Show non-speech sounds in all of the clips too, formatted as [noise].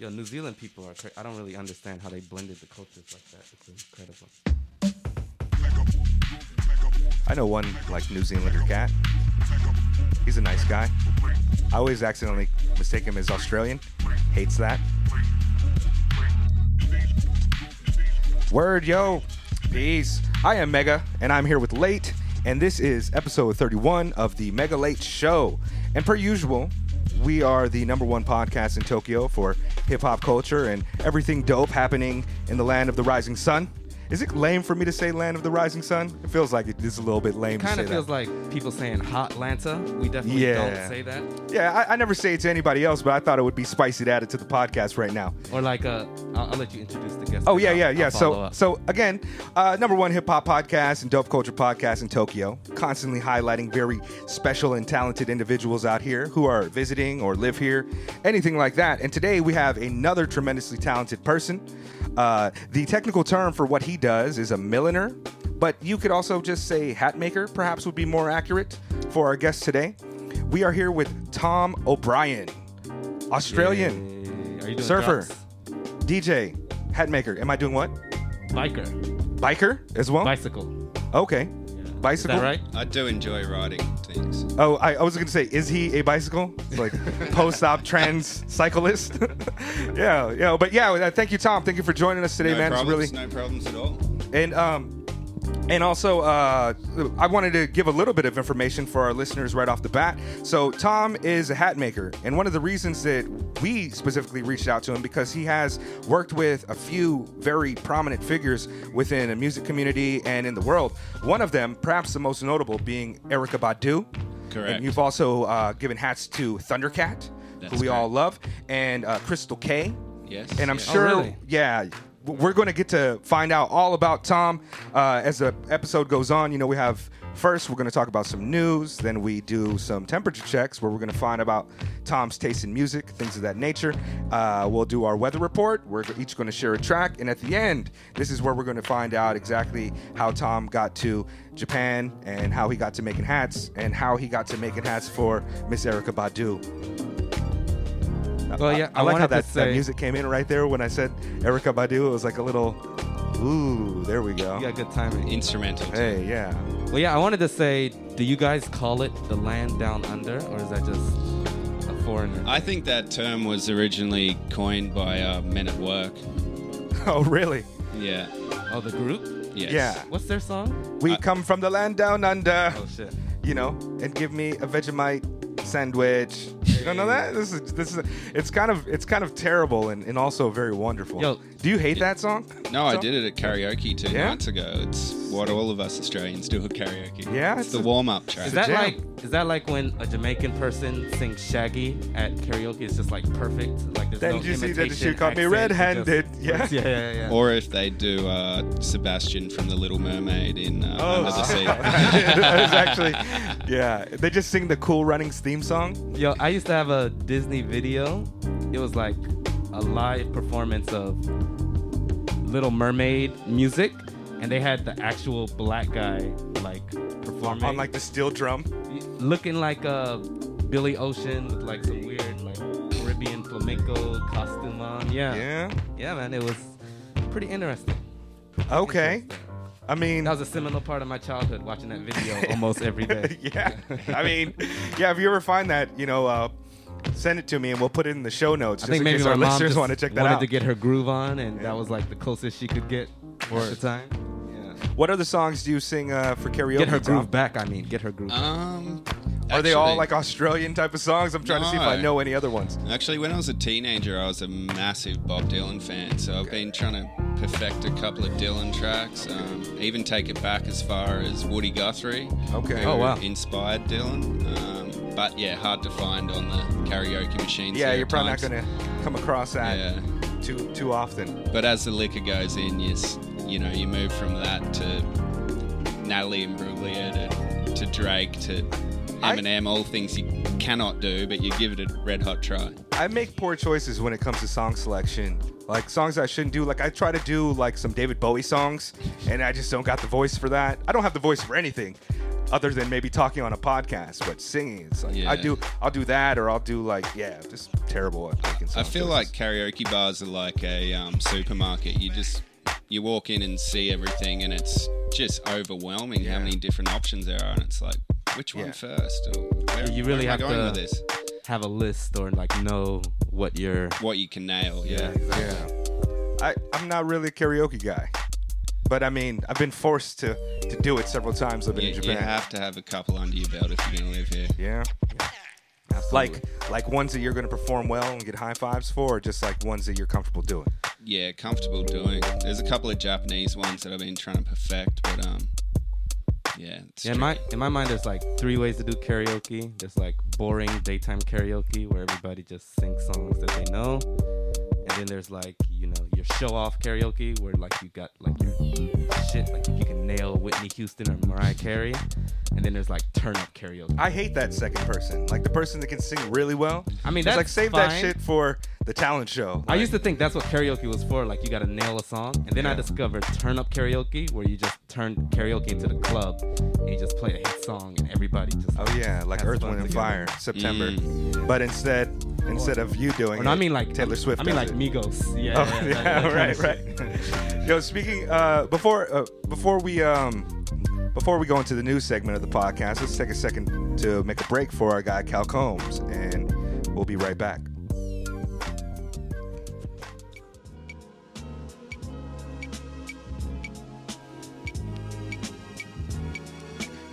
Yo, New Zealand people are. Cra- I don't really understand how they blended the cultures like that. It's incredible. I know one like New Zealander cat. He's a nice guy. I always accidentally mistake him as Australian. Hates that. Word, yo. Peace. I am Mega, and I'm here with Late, and this is episode 31 of the Mega Late Show. And per usual, we are the number one podcast in Tokyo for hip hop culture and everything dope happening in the land of the rising sun. Is it lame for me to say land of the rising sun? It feels like it is a little bit lame. to Kind of that. feels like people saying hot Lanta. We definitely Yeah. don't say that. Yeah, I, I never say it to anybody else, but I thought it would be spicy to add it to the podcast right now. Or like, uh, I'll, I'll let you introduce the guest. Oh yeah, I'll- yeah, I'll yeah. So, up. so again, uh, number one hip hop podcast and dope culture podcast in Tokyo, constantly highlighting very special and talented individuals out here who are visiting or live here, anything like that. And today we have another tremendously talented person. Uh, the technical term for what he does is a milliner, but you could also just say hat maker. Perhaps would be more accurate for our guest today. We are here with Tom O'Brien, Australian Yay. Are you doing surfer, drugs? DJ, hat maker. Am I doing what? biker, Biker as well? bicycle. okay. Is Bicycle? that right? I do enjoy riding things. Oh, I, I was going to say, is he a bicycle? Like [laughs] post-op trans cyclist. [laughs] yeah, yeah. But yeah, uh, thank you, Tom. Thank you for joining us today, no man. problems, It's really no problems at all. and um and also uh I wanted to give a little bit of information for our listeners right off the bat. So Tom is a hat maker, and one of the reasons that we specifically reached out to him because he has worked with a few very prominent figures within the music community and in the world. One of them, perhaps the most notable, being Erykah Badu. Correct. And you've also uh, given hats to Thundercat, who That's we all love, and uh, Crystal Kay. Yes. And I'm yes. sure, really? yeah, w- we're going to get to find out all about Tom uh, as the episode goes on. You know, we have first we're going to talk about some news, then we do some temperature checks where we're going to find about Tom's taste in music, things of that nature. Uh, we'll do our weather report. We're each going to share a track, and at the end, this is where we're going to find out exactly how Tom got to Japan and how he got to making hats and how he got to making hats for Miss Erykah Badu. Well, yeah, I, I like how wanted to that, that music came in right there when I said Erykah Badu. It was like a little, ooh, there we go. You got good timing. Instrumental. too. Hey, yeah. Well, yeah, I wanted to say, do you guys call it the land down under, or is that just a foreigner? I think that term was originally coined by uh, Men at Work. [laughs] Oh, really? Yeah. oh, the group? Yes. Yeah. What's their song? We I- come from the land down under, Oh shit. you know, and give me a Vegemite sandwich. You don't know that? This is this is it's kind of it's kind of terrible and, and also very wonderful. Yo. do you hate that song? No, I did it at karaoke two Yeah? nights ago. It's what all of us Australians do at karaoke. Yeah, It's, it's the warm-up track. Is that like is that like when a Jamaican person sings Shaggy at karaoke? It's just like perfect. Like there's Then no did you see that imitation she caught me red-handed? just [laughs] Yeah. yeah, yeah, yeah. or if they do uh, Sebastian from The Little Mermaid in uh, Oh, Under the Sea. [laughs] that was actually, yeah. They just sing the Cool Runnings theme song. Yo, I used to have a Disney video. It was like a live performance of Little Mermaid music, and they had the actual black guy like performing on like the steel drum. looking like a Billy Ocean with like some weird like Caribbean flamenco costume on. Yeah, Yeah. yeah, man, it was pretty interesting. Okay. I mean, That was a seminal part of my childhood, watching that video [laughs] almost every day. [laughs] yeah. I mean, yeah. If you ever find that, you know, uh, send it to me and we'll put it in the show notes. I just think maybe our mom listeners want to check that wanted out. to get her groove on, and Yeah. that was like the closest she could get for the time. Yeah. what other songs do you sing uh, for karaoke? Get her Tom? groove back. I mean, get her groove. back. Are they all like Australian type of songs? I'm trying to see if I No. know any other ones. Actually, when I was a teenager, I was a massive Bob Dylan fan, so I've been trying to perfect a couple of Dylan tracks. Um, even take it back as far as Woody Guthrie. Okay. who Oh, wow. Inspired Dylan. Um, but yeah, hard to find on the karaoke machines. Yeah, you're at probably times. not gonna come across that Yeah, too too often. but as the liquor goes in, you s- you know you move from that to Natalie Imbruglia to, to Drake to Eminem, all things you cannot do, but you give it a red hot try. I make poor choices when it comes to song selection. Like songs I shouldn't do. Like I try to do like some David Bowie songs, and I just don't got the voice for that. I don't have the voice for anything. other than maybe talking on a podcast, but singing. It's like I do, I'll do that, or I'll do like, yeah, just terrible at making I song feel choices. like karaoke bars are like a um, supermarket. You just you walk in and see everything, and it's just overwhelming Yeah. how many different options there are. And it's like, which one Yeah. first? Or where, You really where have I going to- with this? Have a list or like know what you're. What you can nail, yeah. Yeah. I, I'm not really a karaoke guy. But I mean, I've been forced to, to do it several times living You, in Japan. you have to have a couple under your belt if you're gonna live here. yeah. Absolutely. Like like ones that you're going to perform well and get high fives for, or just like ones that you're comfortable doing. Yeah, comfortable doing. There's a couple of Japanese ones that I've been trying to perfect, but um, yeah. It's Yeah, in my in my mind, there's like three ways to do karaoke. There's like boring daytime karaoke where everybody just sings songs that they know, and then there's like you know your show off karaoke where like you got like your shit like you can nail Whitney Houston or Mariah Carey, and then there's like turn up karaoke. I hate that second person, like the person that can sing really well. I mean, It's like that's save that shit for the talent show. I used to think that's what karaoke was for. Like you got to nail a song, and then I discovered turn up karaoke, where you just turn karaoke into the club, and you just play a hit song, and everybody just. Oh yeah, like Earth, Wind, and. Fire, September. Mm. But instead, instead of you doing Or no, it, I mean like Taylor Swift. I mean like it. Migos. [laughs] Yeah. Oh yeah, that right, right. Yo, speaking uh, before uh, before we um before we go into the news segment of the podcast, let's take a second to make a break for our guy Cal Combs, and we'll be right back.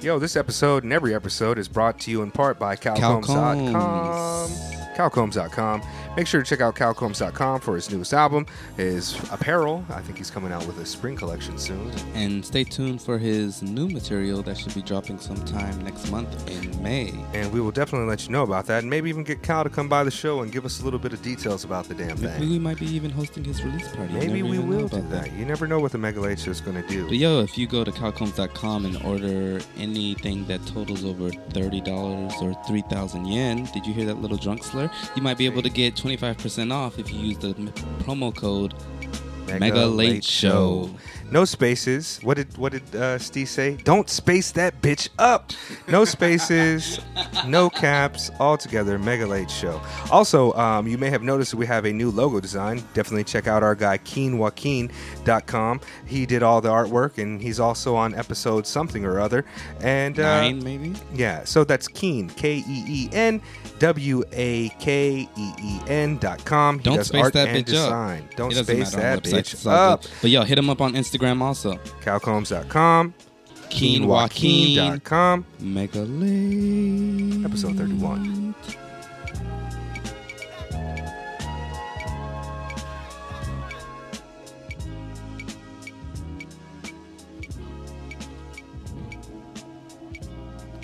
Yo, this episode and every episode is brought to you in part by CalCombs.com. CalCombs.com. Make sure to check out CalCombs.com for his newest album, his apparel. I think he's coming out with a spring collection soon. And stay tuned for his new material that should be dropping sometime next month in May. And we will definitely let you know about that, and maybe even get Cal to come by the show and give us a little bit of details about the damn thing. Maybe we might be even hosting his release party. Maybe we will do about that. You never know what the Mega Late Show is going to do. But yo, if you go to calcombs.com and order anything that totals over $30 or 3,000 yen, did you hear that little drunk slur? You might be able to get 25% off if you use the m- promo code Mega Late Show. No spaces. What did what did uh, Steve say? Don't space that bitch up. No spaces, [laughs] no caps, all together. Mega Late Show. Also, um, you may have noticed we have a new logo design. Definitely check out our guy KeenWakeen.com. He did all the artwork, and he's also on episode something or other. And uh, Nine, maybe? yeah, so that's Keen, K E E N W A K E E N dot com. He Don't does space art that and bitch up. Don't space that bitch up. good. But yo, hit him up on Instagram also. CalCombs.com, Keen Joaquin. KeenWakeen.com. Mega Late. Episode 31.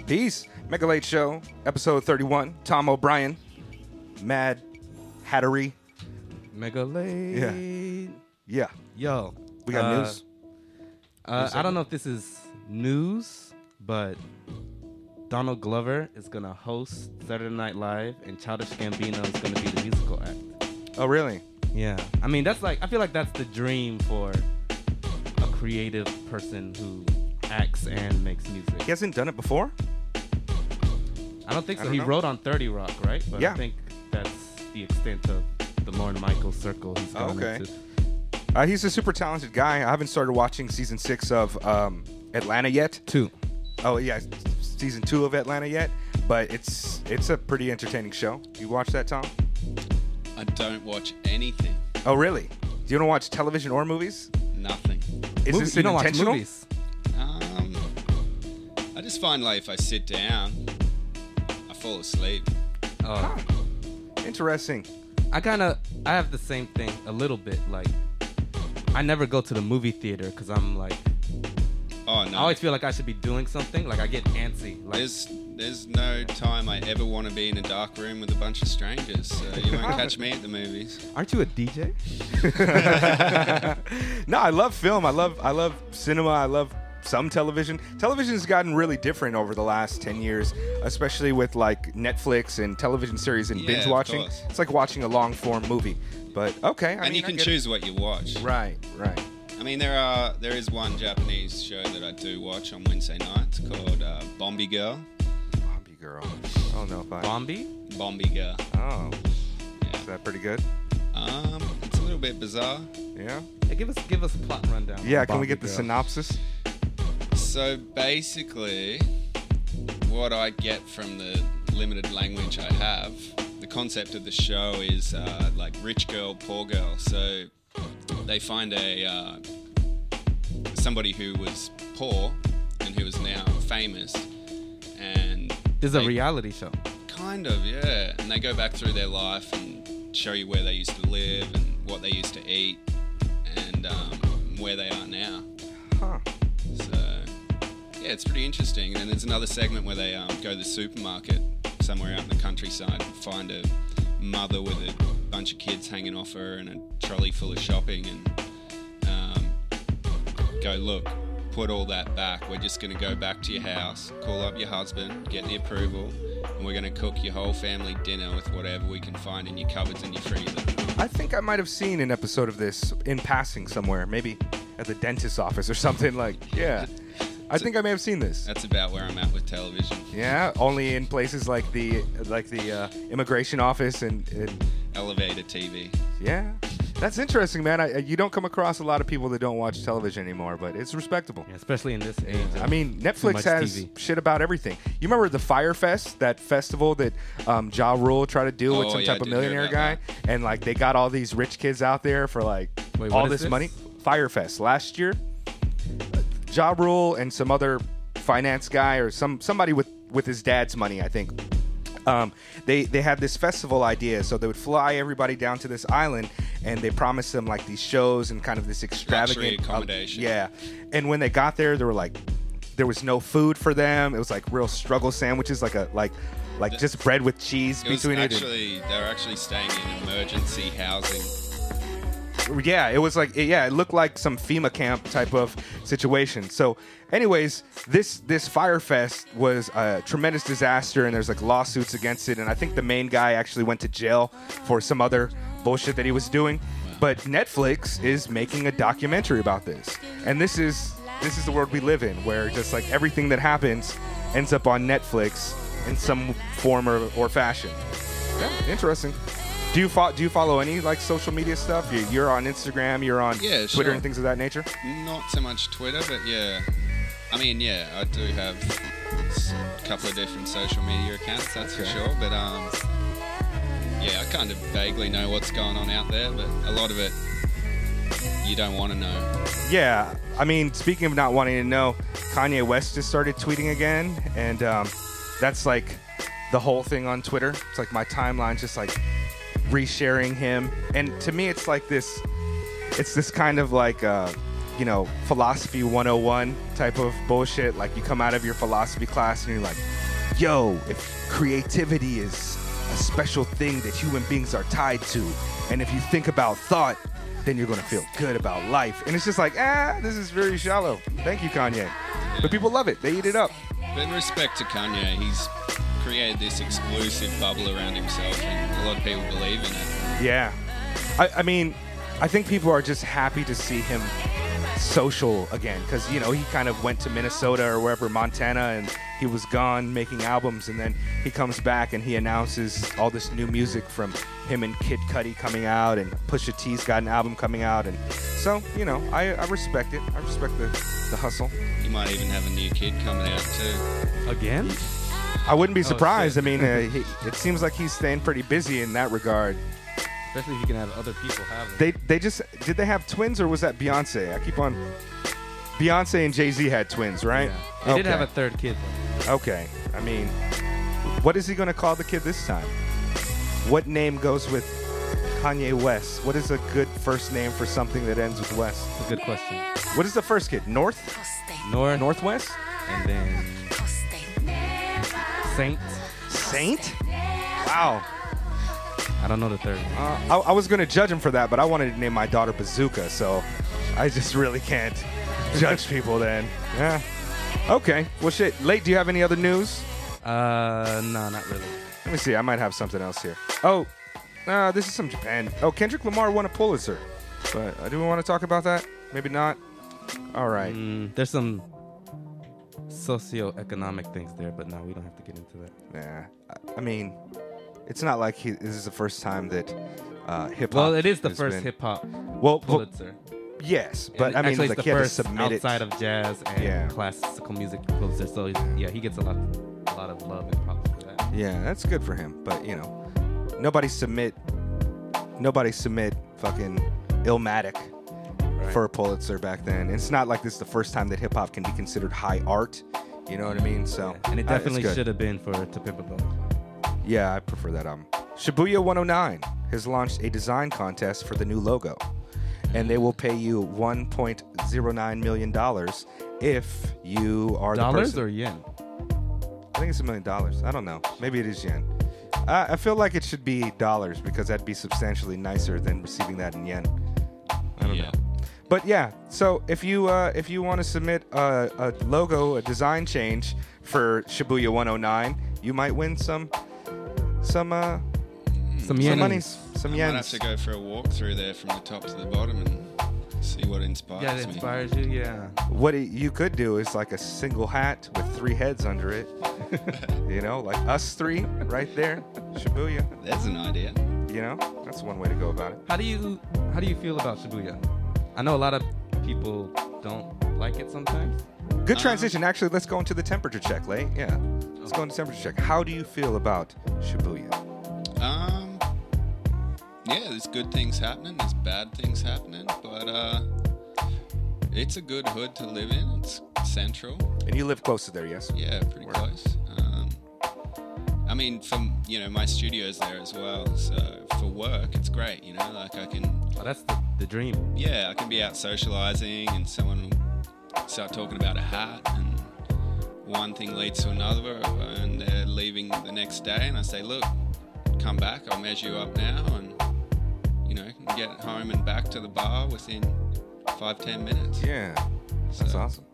Peace. Mega Late Show, episode 31. Tom O'Brien, Mad Hattery. Mega late. Yeah, Yeah. Yo, we got uh, news. Uh, I don't know if this is news, but Donald Glover is gonna host Saturday Night Live, and Childish Gambino is gonna be the musical act. Oh, really? Yeah, I mean that's like I feel like that's the dream for a creative person who acts and makes music. He hasn't done it before? I don't think so. don't He know. wrote on Thirty Rock, right? But Yeah. I think that's the extent of the Lorne Michaels circle he's gone okay. into. Uh, he's a super talented guy. I haven't started watching season six of um, Atlanta yet. Two. Oh yeah, season two of Atlanta yet, but it's it's a pretty entertaining show. You watch that, Tom? I don't watch anything. Oh really? Do you want to watch television or movies? Nothing. Is Movie- this you don't watch movies? Um, I just find like if I sit down, I fall asleep. Oh. Interesting. I kind of I have the same thing a little bit. Like I never go to the movie theater because I'm like Oh no. I always feel like I should be doing something. Like I get antsy. Like There's there's no time I ever want to be in a dark room with a bunch of strangers. So you won't catch me at the movies. aren't you a DJ? [laughs] [laughs] no, I love film. I love I love cinema. I love some television. Television's gotten really different over the last 10 years, especially with like Netflix and television series and Yeah, binge watching. It's like watching a long form movie. But okay, I and mean, you I can get it. choose what you watch. Right, right. I I mean, there are there is one Japanese show that I do watch on Wednesday nights called uh, Bombi Girl. Bombi girl. I don't know if I. Bombi? Bombi Girl. Oh, Yeah. is that pretty good? Um, it's a little bit bizarre. Yeah. Hey, give us give us a plot rundown. Yeah. on Can we get the Girl. synopsis? So basically, what I get from the limited language I have, the concept of the show is uh, like rich girl, poor girl. So they find a uh, somebody who was poor and who is now famous, and This is a reality show. Kind of, yeah. And they go back through their life and show you where they used to live and what they used to eat and um, where they are now. Huh. Yeah, it's pretty interesting. And then there's another segment where they um, go to the supermarket somewhere out in the countryside and find a mother with a bunch of kids hanging off her and a trolley full of shopping and um, go, look, put all that back. We're just going to go back to your house, call up your husband, get the approval, and we're going to cook your whole family dinner with whatever we can find in your cupboards and your freezer. I think I might have seen an episode of this in passing somewhere, maybe at the dentist's office or something. Like, yeah. I think I may have seen this. That's about where I'm at with television. Yeah, only in places like the like the uh, immigration office and, and Elevator TV. yeah, that's interesting, man. I, you don't come across a lot of people that don't watch television anymore, but it's respectable. Yeah, especially in this age. I mean, Netflix much has TV. shit about everything. You remember the Fyre Fest, that festival that um, Ja Rule tried to do with Oh, some yeah, I type of did hear millionaire about guy, and like they got all these rich kids out there for like Wait, all what is this, this? money. Fyre Fest last year, Ja Rule and some other finance guy or some somebody with with his dad's money, I think. Um, they they had this festival idea, so they would fly everybody down to this island, and they promised them like these shows and kind of this extravagant uh, accommodation. yeah, and when they got there, they were like, there was no food for them. It was like real struggle sandwiches, like a like like just bread with cheese It between it. and- actually they were actually staying in emergency housing. Yeah, it was like yeah, it looked like some FEMA camp type of situation. So, anyways, this this Fyre Fest was a tremendous disaster, and there's like lawsuits against it. And I think the main guy actually went to jail for some other bullshit that he was doing. But Netflix is making a documentary about this, and this is this is the world we live in, where just like everything that happens ends up on Netflix in some form or, or fashion. Yeah, interesting. Do you fo- do you follow any like social media stuff? You, you're on Instagram, you're on Yeah, Twitter sure. and things of that nature. Not so much Twitter, but yeah. I mean, yeah, I do have a couple of different social media accounts, that's for sure. But um, yeah, I kind of vaguely know what's going on out there, but a lot of it you don't want to know. Yeah, I mean, speaking of not wanting to know, Kanye West just started tweeting again, and um, that's like the whole thing on Twitter. It's like my timeline's just like resharing him, and to me, it's like this. It's this kind of like. Uh, you know, philosophy 101 type of bullshit. Like, you come out of your philosophy class and you're like, yo, if creativity is a special thing that human beings are tied to, and if you think about thought, then you're gonna feel good about life. And it's just like, ah, this is very shallow. Thank you, Kanye. But people love it. They eat it up. But respect to Kanye, he's created this exclusive bubble around himself, and a lot of people believe in it. Yeah. I, I mean, I think people are just happy to see him social again because, you know, he kind of went to Minnesota or wherever, Montana, and he was gone making albums. And then he comes back and he announces all this new music from him and Kid Cudi coming out, and Pusha T's got an album coming out. And so, you know, I, I respect it. I respect the, the hustle. He might even have a new kid coming out too. Again? I wouldn't be Oh, surprised. I mean, uh, he, it seems like he's staying pretty busy in that regard. Especially if you can have other people have them. They they just did they have twins or was that Beyonce? I keep on. Beyonce and Jay Z had twins, right? Yeah. They did have a third kid. Though. Okay, I mean, what is he gonna call the kid this time? What name goes with Kanye West? What is a good first name for something that ends with West? That's a good question. What is the first kid? North? North, Northwest? and then Saint. Saint? Wow. I don't know the third. Uh, I, I was gonna judge him for that, but I wanted to name my daughter Bazooka, so I just really can't judge people then. Yeah. Okay. Well, shit. Late. Do you have any other news? Uh, no, not really. Let me see. I might have something else here. Oh, uh, this is some Japan. Oh, Kendrick Lamar won a Pulitzer. But uh, do we want to talk about that? Maybe not. All right. Mm, there's some socioeconomic things there, but now we don't have to get into that. Yeah. I- I mean, it's not like he, this is the first time that uh, hip hop. Well, it is the first hip hop Well, well, Pulitzer. yes, but And I mean, actually, like it's he the had to first it. outside of jazz and Yeah. classical music Pulitzer. So he's, yeah, he gets a lot, a lot of love and props for that. Yeah, that's good for him. But you know, nobody submit, nobody submit fucking Illmatic Right. for a Pulitzer back then. It's not like this is the first time that hip hop can be considered high art. You know what I mean? So and it uh, definitely good. should have been for To Pimp a Butterfly. Yeah, I prefer that album. Shibuya 109 has launched a design contest for the new logo, and they will pay you 1.09 million dollars if you are the Dollars person. or yen? I think it's a million dollars. I don't know. Maybe it is yen. I, I feel like it should be dollars because that'd be substantially nicer than receiving that in yen. I don't Yeah. know. But yeah, so if you uh, if you want to submit a, a logo, a design change for Shibuya 109, you might win some some uh, Some some yen. monies, some I might have to go for a walk through there from the top to the bottom and see what inspires Yeah, it me. inspires you. Yeah. What it, you could do is like a single hat with three heads under it. [laughs] you know, like us three right there, Shibuya. That's an idea. You know, that's one way to go about it. How do you how do you feel about Shibuya? I know a lot of people don't like it sometimes. Good Uh, transition. Actually, let's go into the temperature check, Lay. Yeah. Let's go into temperature check. How do you feel about Shibuya? Um, yeah, there's good things happening. There's bad things happening, but uh, it's a good hood to live in. It's central. And you live close to there, yes? Yeah, pretty Word. close. I mean, from you know, my studio's there as well. So for work, it's great. You know, like I can, Oh, that's the, the dream. yeah, I can be out socializing, and someone will start talking about a hat, and one thing leads to another, and they're leaving the next day, and I say, look, come back. I'll measure you up now, and you know, get home and back to the bar within five ten minutes. Yeah. That's So- awesome.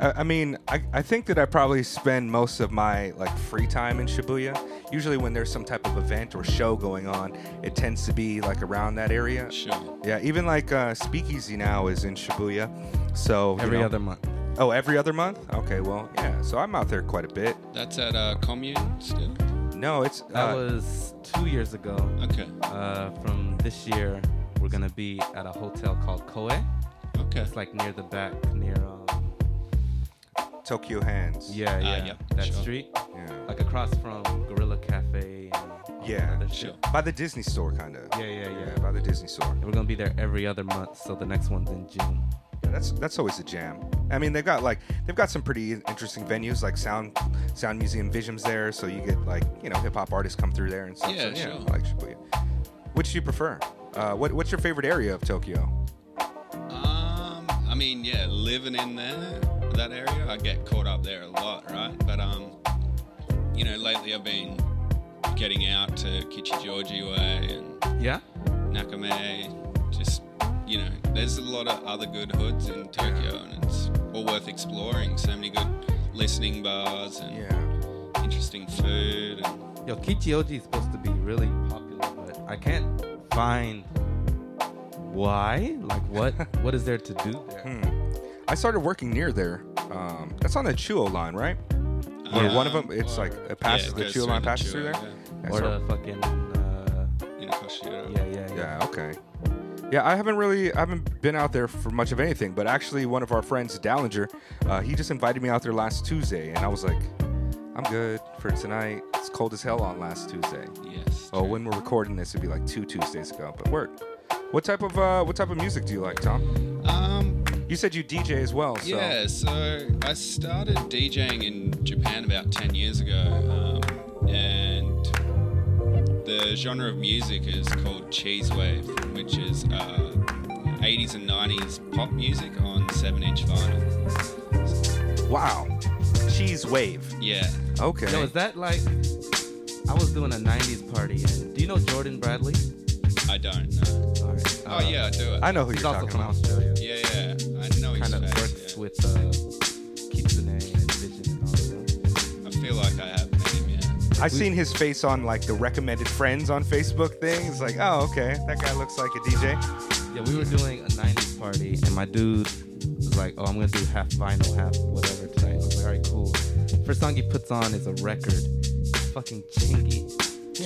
I, I mean, I, I think that I probably spend most of my like free time in Shibuya. Usually, when there's some type of event or show going on, it tends to be like around that area. Sure. Yeah, even like uh, Speakeasy now is in Shibuya. So you Every know- other month. Oh, every other month? Okay, well, yeah. So I'm out there quite a bit. That's at uh, commune still. No, it's That uh, was two years ago. Okay. Uh, from this year, we're gonna be at a hotel called Koe. Okay. It's like near the back, near um, Tokyu Hands. yeah, yeah, Ah, yeah, that sure. street, Yeah. like across from Gorilla Cafe. And Yeah, other sure. By the Disney store, kind of. Yeah, yeah, yeah. By the Disney store. And we're gonna be there every other month, so the next one's in June. Yeah, that's that's always a jam. I mean, they've got like they've got some pretty interesting venues like Sound Sound Museum Visions there, so you get like you know hip hop artists come through there and stuff. Yeah, so, sure. I like Shibuya. Which do you prefer? Uh, what what's your favorite area of Tokyo? Um, I mean, yeah, living in there, that area, I get caught up there a lot, right? But um, you know, lately I've been getting out to Kichijoji Way and Yeah. Nakame. Just you know, there's a lot of other good hoods in Tokyo, and it's all worth exploring. So many good listening bars and Yeah. interesting food. And Yo, Kichijoji is supposed to be really popular, but I can't find why. Like, what? [laughs] what is there to do there? Hmm. I started working near there. Um, that's on the Chuo line, right? Or one of them, it's or- like it passes yeah, the Chuo goes line the passes through there. yeah. Yeah, Or so- the fucking uh, yeah, yeah, yeah. Yeah, okay. Yeah, I haven't really, I haven't been out there for much of anything, but actually, one of our friends, Dallinger, uh, he just invited me out there last Tuesday, and I was like, I'm good for tonight. It's cold as hell on last Tuesday. Yes. Oh, true. when we're recording this, it'd be like two Tuesdays ago. But work. What type of uh, what type of music do you like, Tom? You said you DJ as well, so Yeah, so I started DJing in Japan about 10 years ago, um, and the genre of music is called cheese wave, which is uh, 80s and 90s pop music on 7 inch vinyl. wow, cheese wave. Yeah. Okay. Yo, is that like? I was doing a '90s party, and do you know Jordan Bradley? I don't know. All right. Oh, yeah, I do it. I know who He's you're also talking from about. Australia. Yeah, yeah. I know Kind of face, works yeah. with uh, Kitsune and Vision and all of them. I feel like I have met him, yeah. I seen his face on like the recommended friends on Facebook thing. It's like, oh, okay, that guy looks like a DJ. Yeah, we were doing a 90s party, and my dude was like, oh, I'm going to do half vinyl, half whatever tonight. I was like, all right, cool. First song he puts on is a record. Fucking Chingy.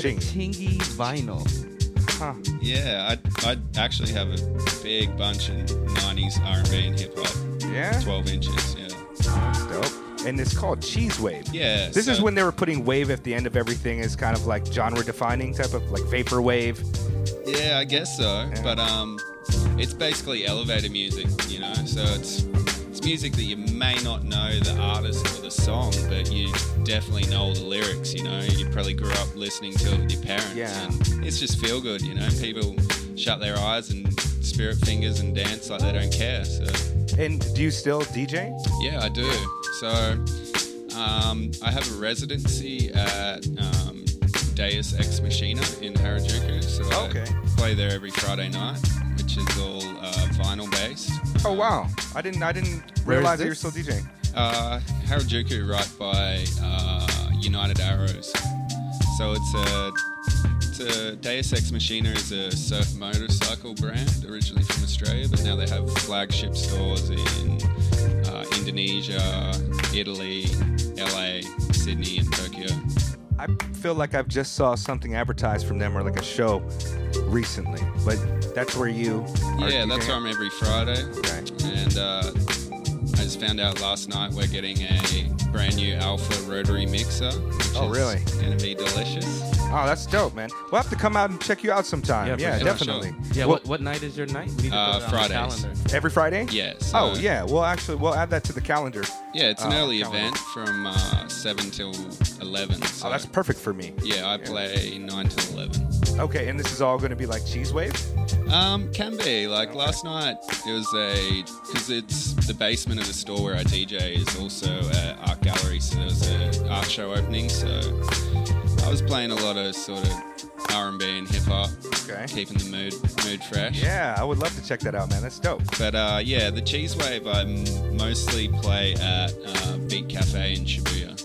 Ching. Chingy vinyl. Huh. Yeah, I I actually have a big bunch of '90s R&B and hip hop, Yeah, 12 inches. Yeah, that's dope. And it's called Cheese Wave. yeah. This is when they were putting wave at the end of everything as kind of like genre defining type of like vapor wave. Yeah, I guess so. Yeah. But um, it's basically elevator music, you know. So it's it's music that you may not know the artist or the song, but you definitely know all the lyrics. You know, you probably grew up listening to it with your parents. Yeah. And it's just feel good, you know. People shut their eyes and spirit fingers and dance like they don't care. So And do you still DJ? yeah, I do. So um, I have a residency at um, Deus Ex Machina in Harajuku. So Okay. I play there every Friday night, which is all uh, vinyl based. Oh wow, I didn't I didn't Where is realize you were still DJing. Uh, Harajuku, right by uh, United Arrows. So it's a, it's a Deus Ex Machina is a surf motorcycle brand originally from Australia, but now they have flagship stores in uh, Indonesia, Italy, LA, Sydney, and Tokyo. I feel like I've just saw something advertised from them or like a show recently, but that's where you. Are Yeah, that's where I'm every Friday. Okay. And uh, I just found out last night we're getting a brand new Alpha rotary mixer. Which Oh, is really? Going to be delicious. Oh, that's dope, man. We'll have to come out and check you out sometime. Yeah, Yeah, sure. definitely. Yeah, Well, what, what night is your night? We need to Uh, put it on the Fridays. every Friday? Yeah. so- Oh yeah, we'll actually we'll add that to the calendar. Yeah, it's an Oh, early calendar. event from uh, 7 till 11. So Oh, that's perfect for me. Yeah, I play 9 till 11. Okay, and this is all going to be like cheese wave. Um, can be. Like last night, it was a. Because it's the basement of the store where I DJ is also an art gallery, so there was an art show opening. So I was playing a lot of sort of R&B and hip hop, Okay. keeping the mood mood fresh. Yeah, I would love to check that out, man. That's dope. But uh, yeah, the cheese wave I mostly play at uh, Beat Cafe in Shibuya.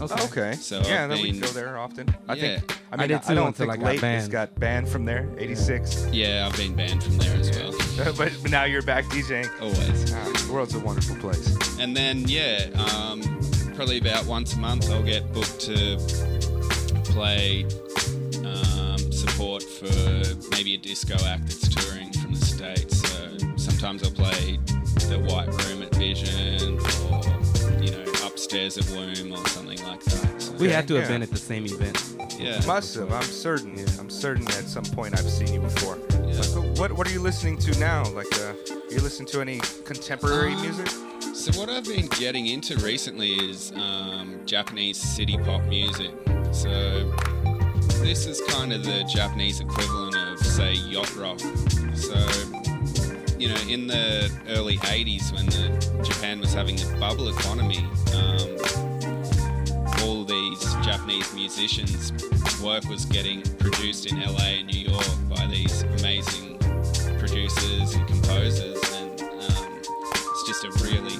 Okay. Okay. So yeah, I've then we been- go there often. I Yeah. think. I I mean, I, did too don't until think I got late banned. got banned from there. '86. Yeah, I've been banned from there as well. [laughs] but, but now you're back DJing. Always. Ah, the world's a wonderful place. And then, yeah, um, probably about once a month I'll get booked to play um, support for maybe a disco act that's touring from the States. So sometimes I'll play the White Room at Vision or, you know, upstairs at Womb or something like that. So, We had to have Yeah. been at the same event. yeah. Must have. I'm certain. I'm certain at some point I've seen you before. Yeah. So what What are you listening to now? Like, uh, are you listening to any contemporary Um, music? So what I've been getting into recently is um, Japanese city pop music. So this is kind of the Japanese equivalent of, say, yacht rock. So you know, in the early '80s when the Japan was having the bubble economy, um, all these Japanese musicians' work was getting produced in LA and New York by these amazing producers and composers, and um, it's just a really,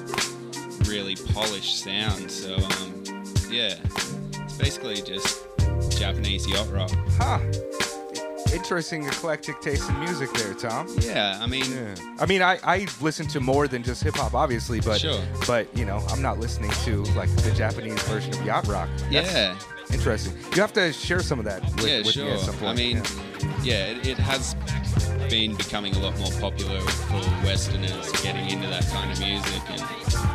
really polished sound. So, um, yeah, it's basically just Japanese yacht rock. Huh. Interesting eclectic taste in music there, Tom. Yeah, I mean, Yeah. I mean, I, I listen to more than just hip hop, obviously, but Sure. but you know, I'm not listening to like the Japanese version of yacht rock. That's yeah, interesting. You have to share some of that with, yeah, with sure. me at some point. I mean, yeah. yeah, it, it has been becoming a lot more popular for Westerners getting into that kind of music, and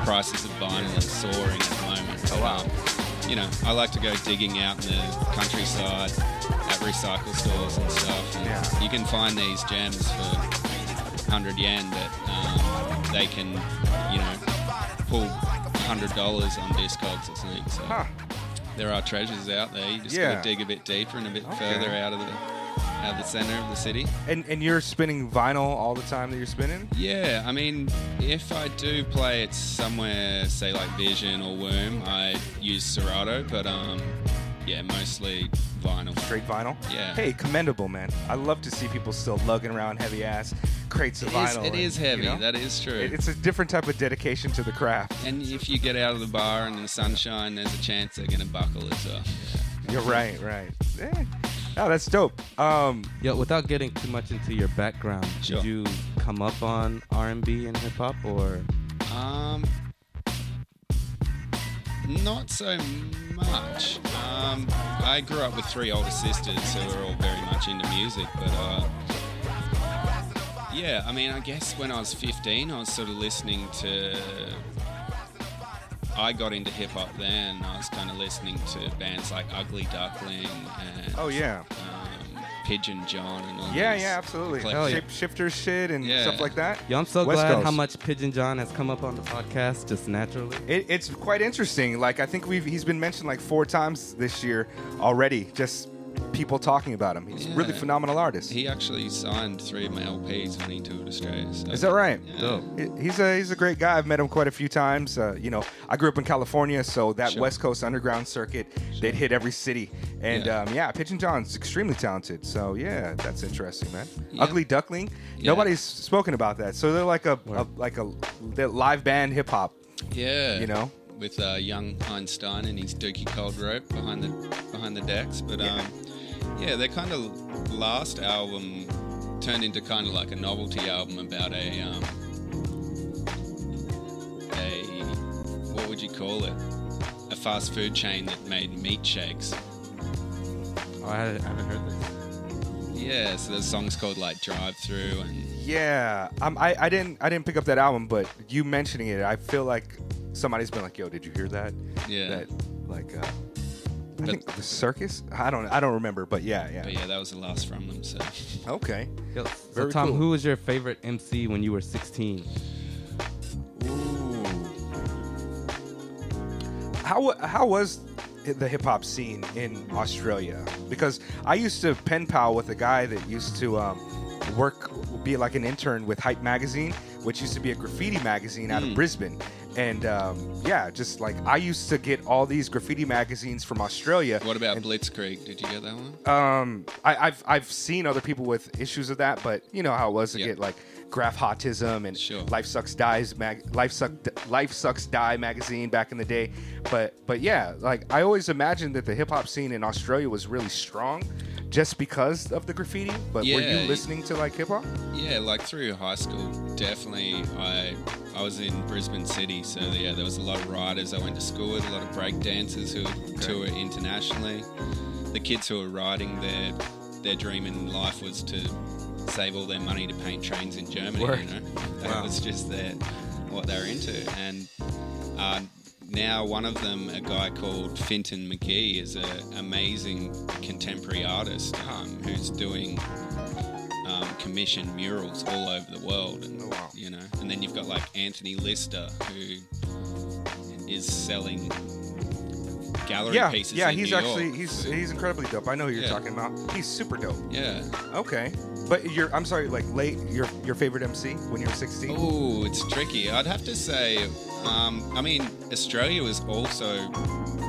prices of vinyl are soaring at the moment. Oh, wow. Um, you know, I like to go digging out in the countryside at recycle stores and stuff. And Yeah. You can find these gems for 100 yen that um, they can, you know, pull $100 on Discogs or something. So Huh. there are treasures out there. You just Yeah. gotta dig a bit deeper and a bit Okay. further out of the out of the center of the city. And and you're spinning vinyl all the time that you're spinning. Yeah, I mean, if I do play it somewhere, say like Vision or Womb, I use Serato, but um, yeah, mostly vinyl. Straight vinyl. Yeah. Hey, commendable, man. I love to see people still lugging around heavy ass crates of It is, vinyl. it and, is you heavy. know, That is true. it- it's a different type of dedication to the craft. and if you get out of the bar and in the sunshine, there's a chance they're gonna buckle as well. You're right, right. Eh. Oh, that's dope. Um, Yo, without getting too much into your background, Sure. did you come up on R&B and hip hop, or Um, not so much. Um, I grew up with three older sisters who were all very much into music, but uh, yeah, I mean, I guess when I was 15, I was sort of listening to. I got into hip hop then. I was kind of listening to bands like Ugly Duckling and oh yeah, um, Pigeon John and all yeah, these yeah, absolutely. eclectic- Hell yeah. Shapeshifter shit and Yeah. stuff like that. Yo, I'm so West glad Coast. how much Pigeon John has come up on the podcast just naturally. It, it's quite interesting. Like I think we've he's been mentioned like four times this year already. Just people talking about him. He's a really phenomenal artist. He actually signed three of my LPs when he toured Australia. So Is that right? Yeah. Dope. He's a he's a great guy. I've met him quite a few times. Uh, you know, I grew up in California, so that Sure. West Coast underground circuit, they'd hit every city. And Yeah. um, yeah, Pigeon John's extremely talented. So yeah, that's interesting, man. Yeah. Ugly Duckling. Yeah. Nobody's spoken about that. So they're like a, a like a live band hip hop. Yeah, You know? With uh, young Einstein and his Dookie Cold Rope behind the behind the decks. But um, yeah, their kind of last album turned into kind of like a novelty album about a um, a what would you call it? A fast food chain that made meat shakes. Oh, I, I haven't heard this. Yeah, so there's songs called like Drive Through and Yeah, um, I, I didn't I didn't pick up that album, but you mentioning it, I feel like somebody's been like, "Yo, did you hear that?" Yeah. That like, uh, I But- think the circus. I don't I don't remember, but yeah, yeah. but yeah, that was the last from them. So Okay. Yo, so Tom, cool. who was your favorite MC when you were 16? Ooh. How how was the hip hop scene in Australia? Because I used to pen pal with a guy that used to um, work, be like an intern with Hype Magazine, which used to be a graffiti magazine out of Mm. Brisbane. And um, yeah, just like I used to get all these graffiti magazines from Australia. What about and- Blitzkrieg? Did you get that one? Um, I, I've I've seen other people with issues of that, but you know how it was to Yeah. get like Graphotism and Sure. life sucks dies mag life suck life sucks die magazine back in the day. But but yeah, like I always imagined that the hip hop scene in Australia was really strong, just because of the graffiti. But were you listening to like hip hop? Yeah, like through high school, definitely. I I was in Brisbane City, so yeah, there was a lot of riders I went to school with, a lot of break dancers who would tour internationally. The kids who were riding, their their dream in life was to save all their money to paint trains in Germany. Word. You know, that Wow. was just their what they were into. And uh, now one of them, a guy called Fintan Magee, is an amazing contemporary artist um, who's doing um, commissioned murals all over the world, and Oh, wow. you know, and then you've got like Anthony Lister who is selling gallery yeah, pieces. yeah. He's New actually York he's he's incredibly dope. I know who you're Yeah. talking about. He's super dope. yeah. Okay, but you're I'm sorry, like late your your favorite MC when you were 16. Oh, it's tricky. I'd have to say, um, I mean, Australia was also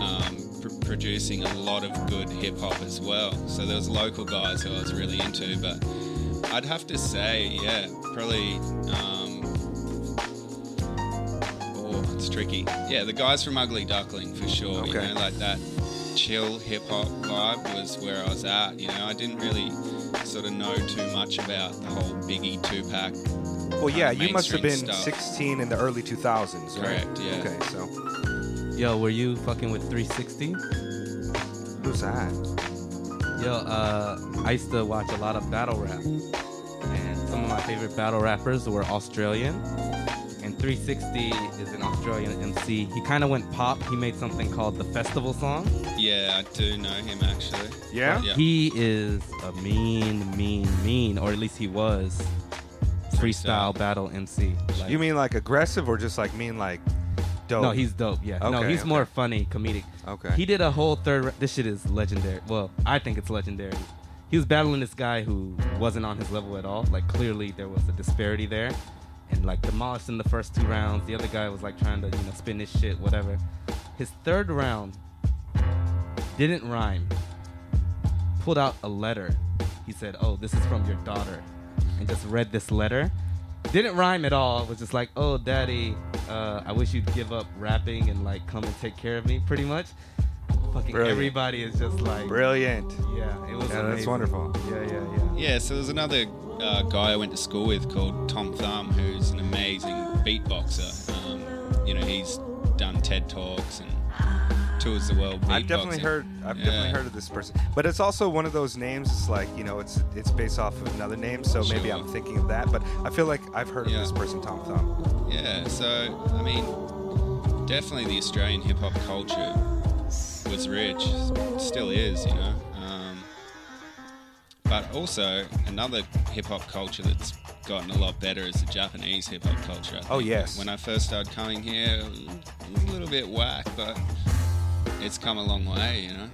um, pr- producing a lot of good hip hop as well. So there was local guys who I was really into, but I'd have to say, yeah, probably. Um, it's tricky. Yeah, the guys from Ugly Duckling for sure. You Okay. know, like that chill hip hop vibe was where I was at. You know, I didn't really sort of know too much about the whole Biggie Tupac Well, yeah, uh, you must have been stuff. 16 in the early 2000s, right? Correct, yeah. Okay, so Yo, were you fucking with 360? who's that? Yo, uh, I used to watch a lot of battle rap, and some of my favorite battle rappers were Australian. And 360 is an Australian MC. He kind of went pop. He made something called the Festival Song. Yeah, I do know him actually. Yeah? Yeah. He is a mean, mean, mean, or at least he was freestyle Freestyle. battle MC. Like- You mean like aggressive or just like mean like dope? No, he's dope. Yeah. no, he's okay. more funny, comedic. Okay. He did a whole third. This shit is legendary. Well, I think it's legendary. He was battling this guy who wasn't on his level at all. Like clearly there was a disparity there, and like demolished in the first two rounds. The other guy was like trying to you know spin his shit, whatever. His third round didn't rhyme. Pulled out a letter. He said, "Oh, this is from your daughter," and just read this letter. Didn't rhyme at all. It was just like, "Oh, daddy, uh, I wish you'd give up rapping and like come and take care of me," pretty much. Fucking Brilliant. everybody is just like, Brilliant. yeah, it was Yeah, that's amazing. wonderful. Yeah, yeah, yeah. Yeah, so there's another uh, guy I went to school with called Tom Thum, who's an amazing beatboxer. Um, you know, he's done TED Talks and tours the world. I've definitely beatboxing. heard. I've Yeah. definitely heard of this person, but it's also one of those names. It's like you know, it's it's based off of another name, so maybe I'm thinking of that. But I feel like I've heard Yeah. of this person, Tom Thum. Yeah, so I mean, definitely the Australian hip hop culture was rich, still is, you know. Um, but also another hip hop culture that's gotten a lot better is the Japanese hip hop culture. Oh, yes. When I first started coming here, it was a little bit whack, but it's come a long way, you know.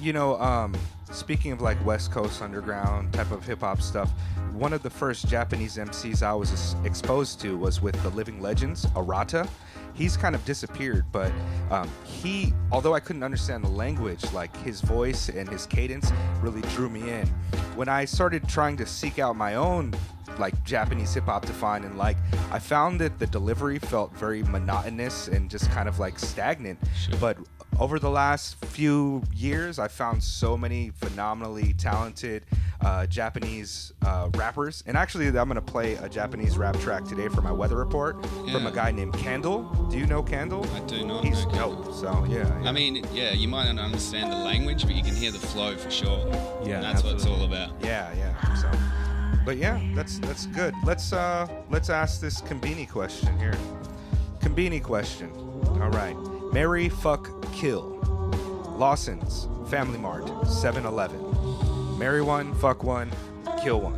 You know, um, speaking of like West Coast underground type of hip hop stuff, one of the first Japanese MCs I was exposed to was with the Living Legends, Arata. He's kind of disappeared, but um, he, although I couldn't understand the language, like his voice and his cadence really drew me in. When I started trying to seek out my own like Japanese hip hop to find and like, I found that the delivery felt very monotonous and just kind of like stagnant. Sure. But over the last few years, I found so many phenomenally talented uh, Japanese uh, rappers. And actually, I'm going to play a Japanese rap track today for my weather report from a guy named Candle. Do you know Candle? I do not He's know dope. So, yeah. yeah. I mean, yeah, you might not understand the language, but you can hear the flow for sure. Yeah, and that's what it's all about. Yeah, yeah. So, but yeah, that's that's good. Let's uh let's ask this Combini question here. Combini question. All right. Mary fuck, kill. Lawson's, Family Mart, 7-Eleven. Marry one, fuck one, kill one.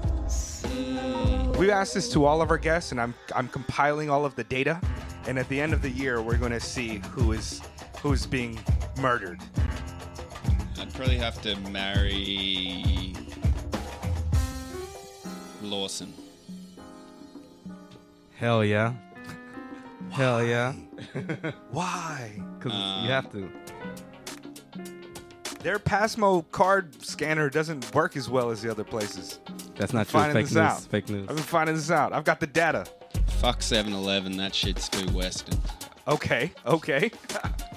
We've asked this to all of our guests, and I'm I'm compiling all of the data. And at the end of the year, we're going to see who is who's being murdered. I'd probably have to marry Lawson. Hell yeah. Hell yeah. [laughs] Why? [laughs] Because Um, you have to. Their Pasmo card scanner doesn't work as well as the other places. That's not true. finding Fake this news. out. Fake news. I've been finding this out. I've got the data. Fuck 7-Eleven, that shit's too Western. Okay, okay.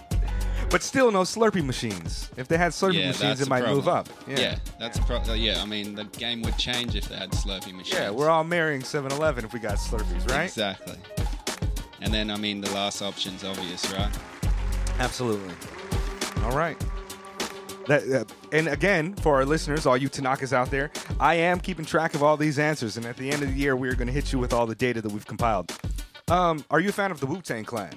[laughs] but still, no Slurpee machines. If they had Slurpee yeah, machines, it might problem. move up. Yeah, that's a pro- uh, Yeah, I mean, the game would change if they had Slurpee machines. Yeah, we're all marrying 7-Eleven if we got Slurpees, right? Exactly. And then, I mean, the last option's obvious, right? Absolutely. All right. That, uh, and again, for our listeners, all you Tanakas out there, I am keeping track of all these answers, and at the end of the year, we're going to hit you with all the data that we've compiled. Um, are you a fan of the Wu Tang Clan?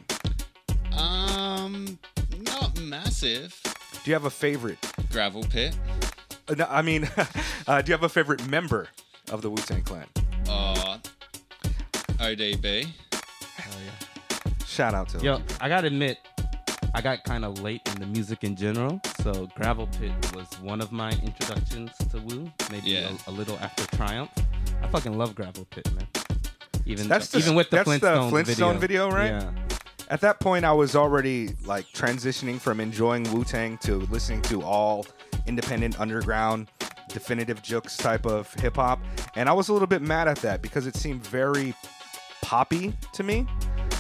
Um, not massive. Do you have a favorite? Gravel pit. Uh, no, I mean, [laughs] uh, do you have a favorite member of the Wu Tang Clan? Uh, ODB. Shout out to Yo, him. I gotta admit, I got kind of late in the music in general. So Gravel Pit was one of my introductions to Wu. Maybe Yeah. a, a little after Triumph. I fucking love Gravel Pit, man. Even That's the- even with the that's the Flintstone, Flintstone video, right? Yeah. At that point, I was already like transitioning from enjoying Wu Tang to listening to all independent underground, Definitive Jux type of hip hop, and I was a little bit mad at that because it seemed very poppy to me.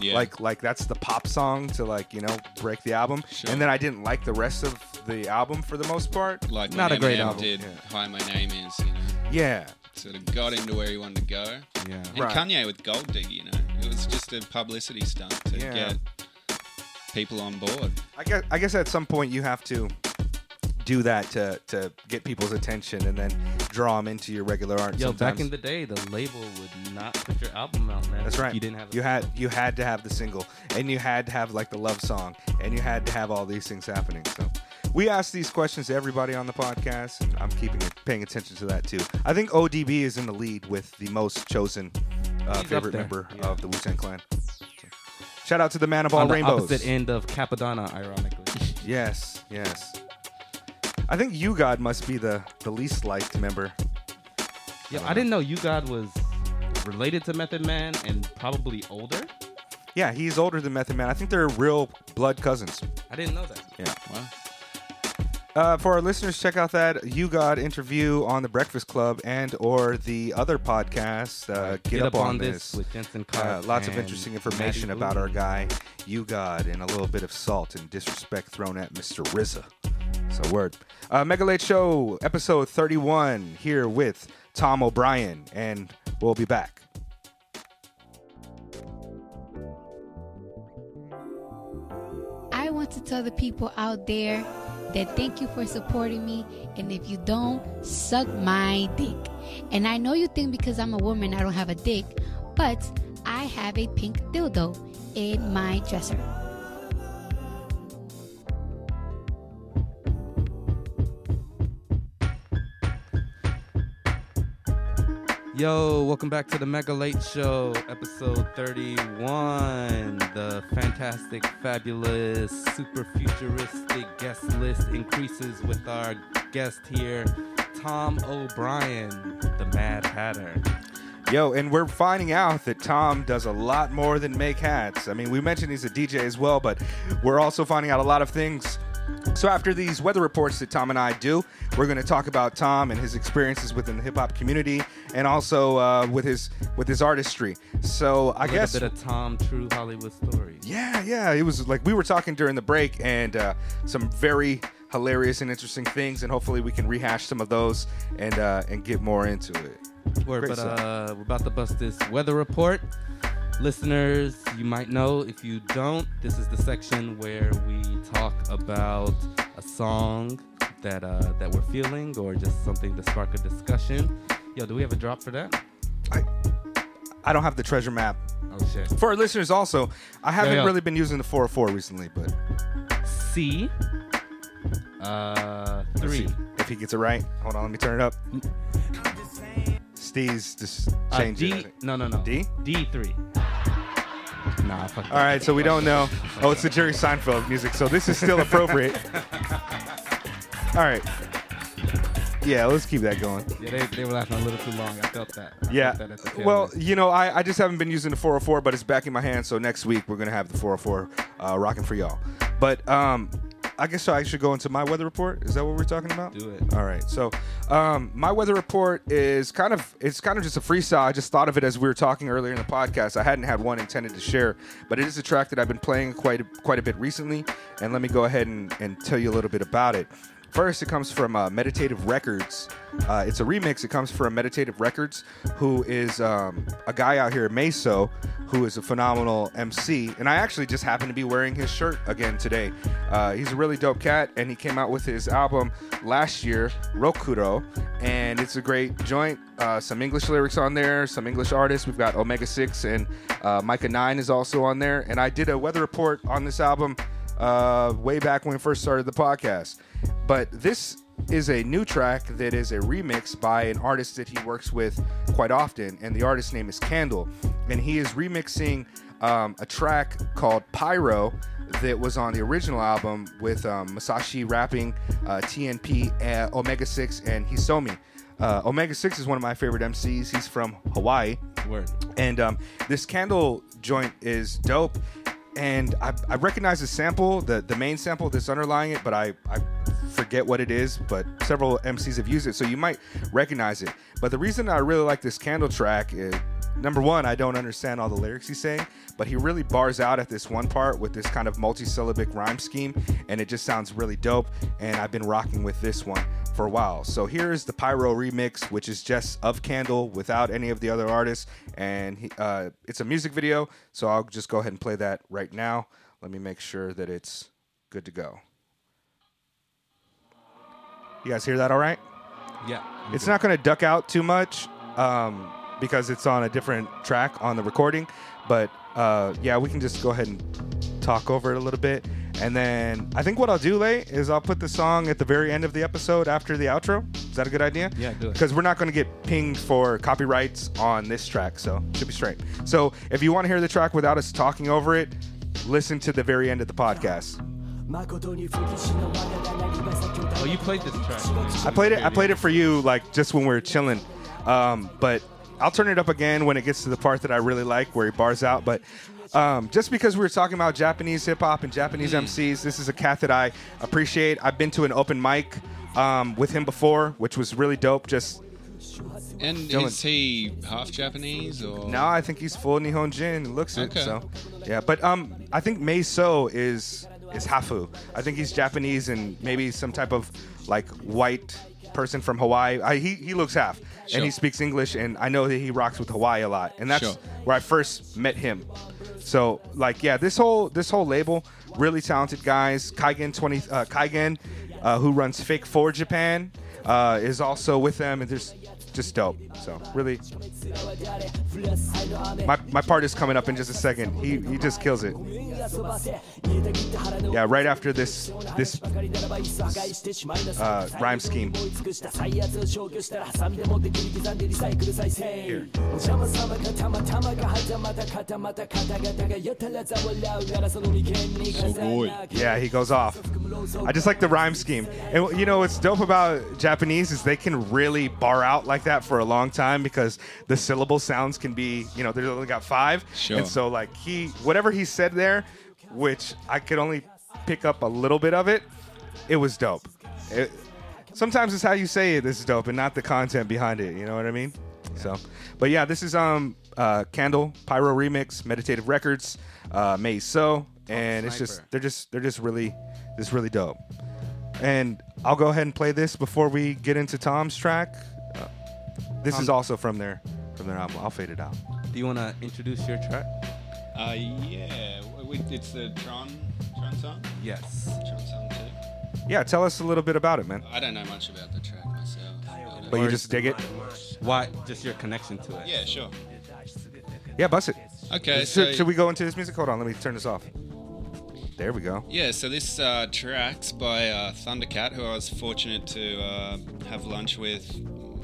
Yeah. Like like that's the pop song to like you know break the album, Sure. and then I didn't like the rest of the album for the most part. like Not a great album, did yeah. Hi My Name Is, you know. Yeah, Sort of got into where he wanted to go. Yeah. And Right. Kanye with Gold Digger, you know. It was just a publicity stunt to Yeah. get people on board. I guess I guess at some point you have to do that to to get people's attention and then draw them into your regular art. Yo, sometimes. back in the day, the label would not put your album out, man. That's right. You didn't have. You had you had to have the single, and you had to have like the love song, and you had to have all these things happening. So we ask these questions to everybody on the podcast, and I'm keeping it, paying attention to that too. I think ODB is in the lead with the most chosen uh, favorite member yeah. of the Wu Tang Clan. Shout out to the man of all on the rainbows. opposite end of Cappadonna, ironically. [laughs] Yes, yes. I think U-God must be the the least liked member. Yeah, I didn't know U-God was related to Method Man and probably older. Yeah, he's older than Method Man. I think they're real blood cousins. I didn't know that. Yeah. Well, Uh, for our listeners, check out that U-God interview on the Breakfast Club and or the other podcast, uh, Get, Up, on, This. with Jensen Uh, lots of interesting information about our guy, U-God, and a little bit of salt and disrespect thrown at Mr. RZA. So, word. Uh, Mega Late Show, episode 31, here with Tom O'Brien, and we'll be back. I want to tell the people out there that thank you for supporting me. And if you don't, suck my dick. And I know you think because I'm a woman, I don't have a dick, but I have a pink dildo in my dresser. Yo, welcome back to the Mega Late Show, episode 31. The fantastic, fabulous, super futuristic guest list increases with our guest here, Tom O'Brien, the Mad Hatter. Yo, and we're finding out that Tom does a lot more than make hats. I mean, we mentioned he's a DJ as well, but we're also finding out a lot of things. So, after these weather reports that Tom and I do, we're going to talk about Tom and his experiences within the hip hop community, and also uh, with his with his artistry. So, I A guess little bit of Tom True Hollywood stories. yeah, yeah. It was like we were talking during the break, and uh, some very hilarious and interesting things, and hopefully we can rehash some of those and uh, and get more into it. Word, Great but uh, we're about to bust this weather report. Listeners, you might know. If you don't, this is the section where we talk about a song that uh, that we're feeling, or just something to spark a discussion. Yo, do we have a drop for that? I I don't have the treasure map. Oh shit. For our listeners, also, I haven't yeah. really been using the 404 recently, but C. Uh, three. if he gets it right. Hold on, let me turn it up. Steve's just Uh, D. it. No, no, no. D? D three. Nah, fuck. All right, so we don't know. Oh, it's the Jerry Seinfeld music, so this is still appropriate. [laughs] All right. Yeah, let's keep that going. Yeah, they, they were laughing a little too long. I felt that. I Yeah. felt that at the Well, you know, I, I just haven't been using the 404, but it's back in my hand. So next week we're gonna have the 404 uh, rocking for y'all. But um, I guess so. I should go into my weather report. Is that what we're talking about? Do it. All right. So um, my weather report is kind of it's kind of just a freestyle. I just thought of it as we were talking earlier in the podcast. I hadn't had one intended to share, but it is a track that I've been playing quite a, quite a bit recently. And let me go ahead and, and tell you a little bit about it. First, it comes from uh, Meditative Records. Uh, it's a remix. It comes from Meditative Records, who is um, a guy out here, Meso, who is a phenomenal MC. And I actually just happen to be wearing his shirt again today. Uh, he's a really dope cat, and he came out with his album last year, Rokuro, and it's a great joint. Uh, some English lyrics on there, some English artists. We've got Omega Six and uh, Micah Nine is also on there. And I did a weather report on this album uh, way back when we first started the podcast. But this is a new track that is a remix by an artist that he works with quite often, and the artist's name is Candle, and he is remixing um, a track called Pyro that was on the original album with um, Masashi rapping, uh, TNP, uh, Omega Six, and Hisomi. Uh, Omega Six is one of my favorite MCs. He's from Hawaii. Word. And um, this candle joint is dope. And I, I recognize the sample, the, the main sample that's underlying it, but I, I forget what it is. But several MCs have used it, so you might recognize it. But the reason I really like this candle track is number one, I don't understand all the lyrics he's saying, but he really bars out at this one part with this kind of multi-syllabic rhyme scheme, and it just sounds really dope. And I've been rocking with this one for a while. So here's the Pyro remix, which is just of Candle without any of the other artists, and he, uh, it's a music video. So I'll just go ahead and play that right now. Let me make sure that it's good to go. You guys hear that all right? Yeah. It's not going to duck out too much um, because it's on a different track on the recording. But uh, yeah, we can just go ahead and talk over it a little bit. And then I think what I'll do, Lay, is I'll put the song at the very end of the episode after the outro. Is that a good idea? Yeah, do it. Because we're not going to get pinged for copyrights on this track, so should be straight. So if you want to hear the track without us talking over it, listen to the very end of the podcast. Oh, you played this track. I played it. I played it for you, like just when we were chilling. Um, but I'll turn it up again when it gets to the part that I really like, where he bars out. But Um, just because we were talking about Japanese hip hop and Japanese Mm. MCs, this is a cat that I appreciate. I've been to an open mic um, with him before, which was really dope. Just And Dylan. is he half Japanese or? now, I think he's full Nihonjin. Looks it. So, yeah. But um, I think Mei So is is Hafu. I think he's Japanese and maybe some type of like white person from Hawaii. I, he he looks half, and he speaks English, and I know that he rocks with Hawaii a lot, and that's Sure. where I first met him. So like yeah, this whole this whole label, really talented guys. Kaigen twenty uh, Kaigen, uh, who runs Fake for Japan, uh, is also with them, and there's just dope. So really, my my part is coming up in just a second. He he just kills it. Yeah, right after this this uh, rhyme scheme. Here. So good. Yeah, he goes off. I just like the rhyme scheme. And you know what's dope about Japanese is they can really bar out like that for a long time because the syllable sounds can be, you know, they've only got five. Sure. And so like he whatever he said there, which I could only pick up a little bit of it, it was dope. It, sometimes it's how you say it is dope and not the content behind it, you know what I mean? So but yeah, this is um uh Candle Pyro Remix, Meditative Records, uh May So, and it's just they're just they're just really this really dope. And I'll go ahead and play this before we get into Tom's track. This is also from their from their album. I'll fade it out. Do you want to introduce your track? Uh, yeah, we, it's the Tron Tron song. Yes. Tron song too. Yeah, tell us a little bit about it, man. I don't know much about the track myself. But, But you just dig it. Why? Just your connection to it. yeah, sure. Yeah, bust it. Okay, should, so should we go into this music? Hold on, let me turn this off. There we go. Yeah, so this uh, track's by uh, Thundercat, who I was fortunate to uh, have lunch with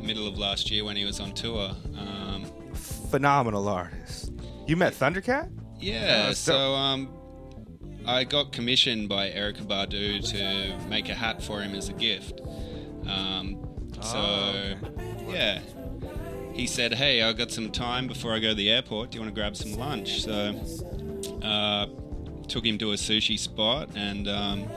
middle of last year when he was on tour. Um, Phenomenal artist. You met Thundercat? yeah, so um, I got commissioned by Erykah Badu to make a hat for him as a gift. Um, so, okay. yeah. He said, Hey, I've got some time before I go to the airport. Do you want to grab some lunch? So, uh, took him to a sushi spot and um,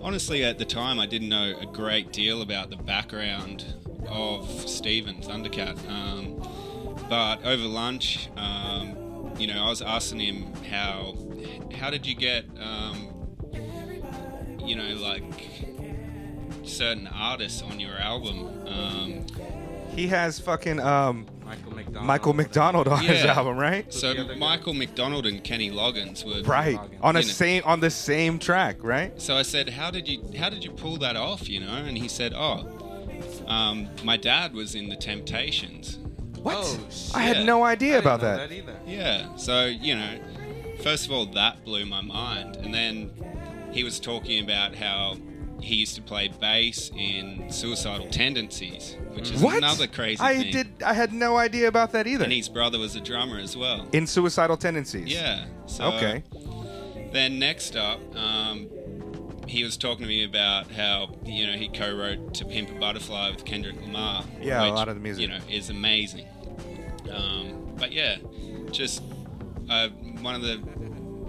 honestly at the time i didn't know a great deal about the background of steven thundercat um, but over lunch um, you know i was asking him how how did you get um, you know like certain artists on your album? Um, He has fucking um, Michael McDonald. Michael McDonald on his Yeah. album, right? so the other guy? michael mcdonald and kenny loggins were Right. Loggins. On a You know. same on the same track, right? So I said, "How did you how did you pull that off?" You know, and he said, "Oh, um, my dad was in the Temptations." What? Oh, I had shit. no I idea didn't about know that. either. Yeah. So you know, first of all, that blew my mind, and then he was talking about how he used to play bass in Suicidal Tendencies, which is What? another crazy I thing. did. I had no idea about that either. And his brother was a drummer as well. In suicidal tendencies. Yeah. So Okay. Then next up, um, he was talking to me about how you know he co-wrote "To Pimp a Butterfly" with Kendrick Lamar. Yeah, a which, lot of the music. you know is amazing. Um, but yeah, just uh, one of the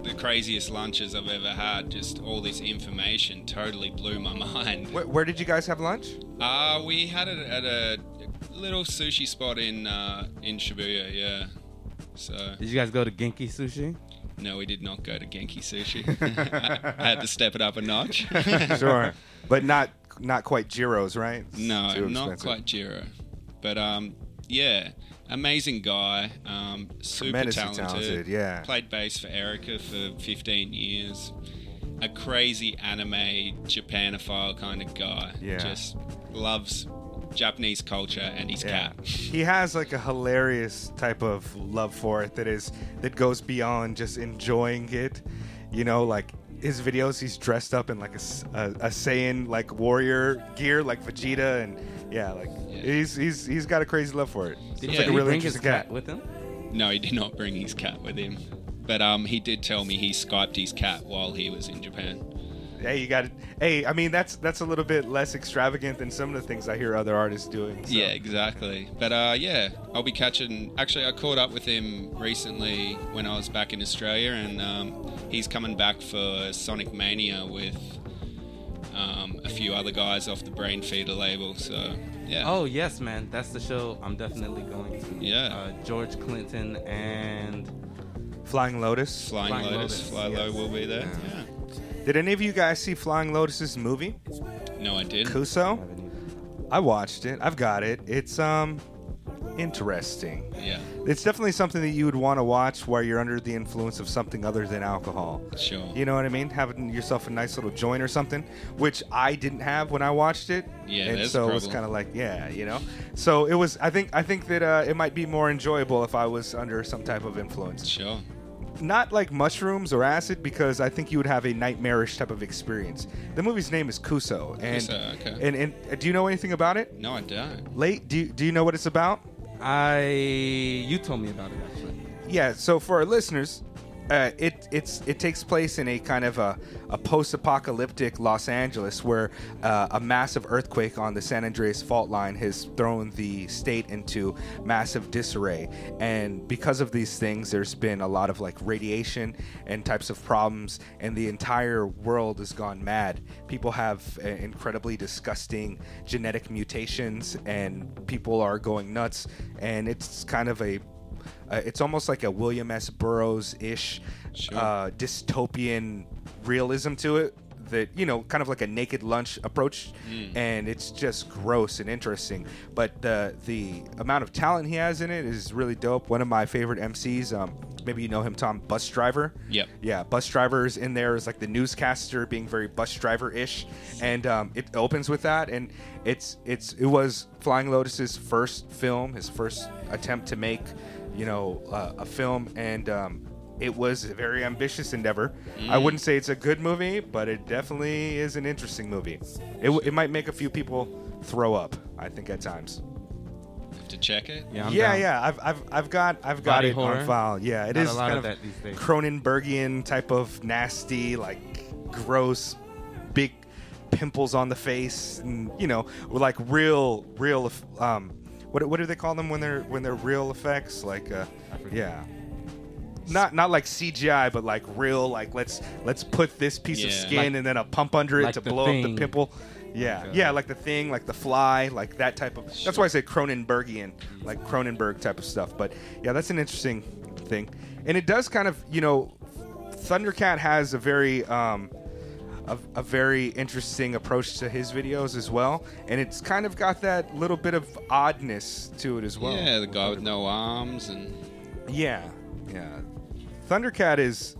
the craziest lunches I've ever had. Just all this information totally blew my [laughs] mind. Where, where did you guys have lunch? Uh, we had it at a little sushi spot in uh, in Shibuya. Yeah. So Did you guys go to Genki Sushi? no, we did not go to Genki Sushi. [laughs] I had to step it up a notch. [laughs] Sure, but not not quite Jiro's, right? It's No, not quite Jiro. But um, yeah, amazing guy. Um, super talented. talented, yeah. Played bass for Erykah for 15 years. A crazy anime Japanophile kind of guy. Yeah. Just loves Japanese culture and his Yeah. cat. He has like a hilarious type of love for it that is that goes beyond just enjoying it. You know, like his videos, he's dressed up in like a a Saiyan like warrior gear, like Vegeta, and yeah, like Yeah. he's he's he's got a crazy love for it. Seems Yeah. like a Did he really bring his interesting cat. cat with him? No, he did not bring his cat with him. But um, he did tell me he Skyped his cat while he was in Japan. hey, you got it. Hey, I mean that's that's a little bit less extravagant than some of the things I hear other artists doing. so. Yeah, exactly. But uh, yeah, I'll be catching. Actually, I caught up with him recently when I was back in Australia, and um, he's coming back for Sonicmania with um, a few other guys off the Brainfeeder label. So yeah. Oh yes, man, that's the show I'm definitely going to. Yeah. Uh, George Clinton and Flying Lotus. Flying, Flying Lotus, Lotus, FlyLo will be there. Yeah. Yeah. Did any of you guys see Flying Lotus's movie? No, I didn't. Kuso? I watched it. I've got it. It's um interesting. Yeah, It's definitely something that you would want to watch while you're under the influence of something other than alcohol. sure. You know what I mean? Having yourself a nice little joint or something, which I didn't have when I watched it. Yeah, and so it was kind of like, yeah, you know. So it was. I think. I think that uh, it might be more enjoyable if I was under some type of influence. Sure. Not like mushrooms or acid, because I think you would have a nightmarish type of experience. The movie's name is Kuso, and Kuso, okay. and, and uh, do you know anything about it? No, I don't. Late, do you, do you know what it's about? I you told me about it actually. Yeah, so for our listeners, uh, it it's it takes place in a kind of a, a post-apocalyptic Los Angeles where uh, a massive earthquake on the San Andreas fault line has thrown the state into massive disarray, and because of these things, there's been a lot of like radiation and types of problems, and the entire world has gone mad. People have uh, incredibly disgusting genetic mutations, and people are going nuts, and it's kind of a uh, it's almost like a William S. Burroughs ish Sure. uh, dystopian realism to it. That you know, kind of like a naked lunch approach, and it's just gross and interesting. But the the amount of talent he has in it is really dope. One of my favorite MCs, um, maybe you know him, Tom Busdriver. yeah Yeah, Busdriver's in there is like the newscaster being very Busdriver ish, and um, it opens with that, and it's it's it was Flying Lotus's first film, his first attempt to make, you know, uh, a film, and um, it was a very ambitious endeavor. I wouldn't say it's a good movie, but it definitely is an interesting movie. It, it might make a few people throw up, I think, at times. Have to check it. Yeah, I'm yeah, down. yeah, I've, I've, I've got I've got Body it horror? on file. Yeah, it Not is a lot kind of of that these days. Cronenbergian type of nasty, like gross, big pimples on the face, and you know, like real, real. Um, what what do they call them when they're when they're real effects? Like, uh, yeah. Not not like CGI, but like real. Like let's let's put this piece of Yeah. skin Like- and then a pump under it like to The blow up the Thing. pimple. Yeah, Okay. yeah, like the thing, like the fly, like that type of. That's why I say Cronenbergian, like Cronenberg type of stuff. But yeah, that's an interesting thing, and it does kind of, you know, Thundercat has a very, um, a, a very interesting approach to his videos as well, and it's kind of got that little bit of oddness to it as well. yeah, the guy with no arms and Yeah, yeah. Thundercat is.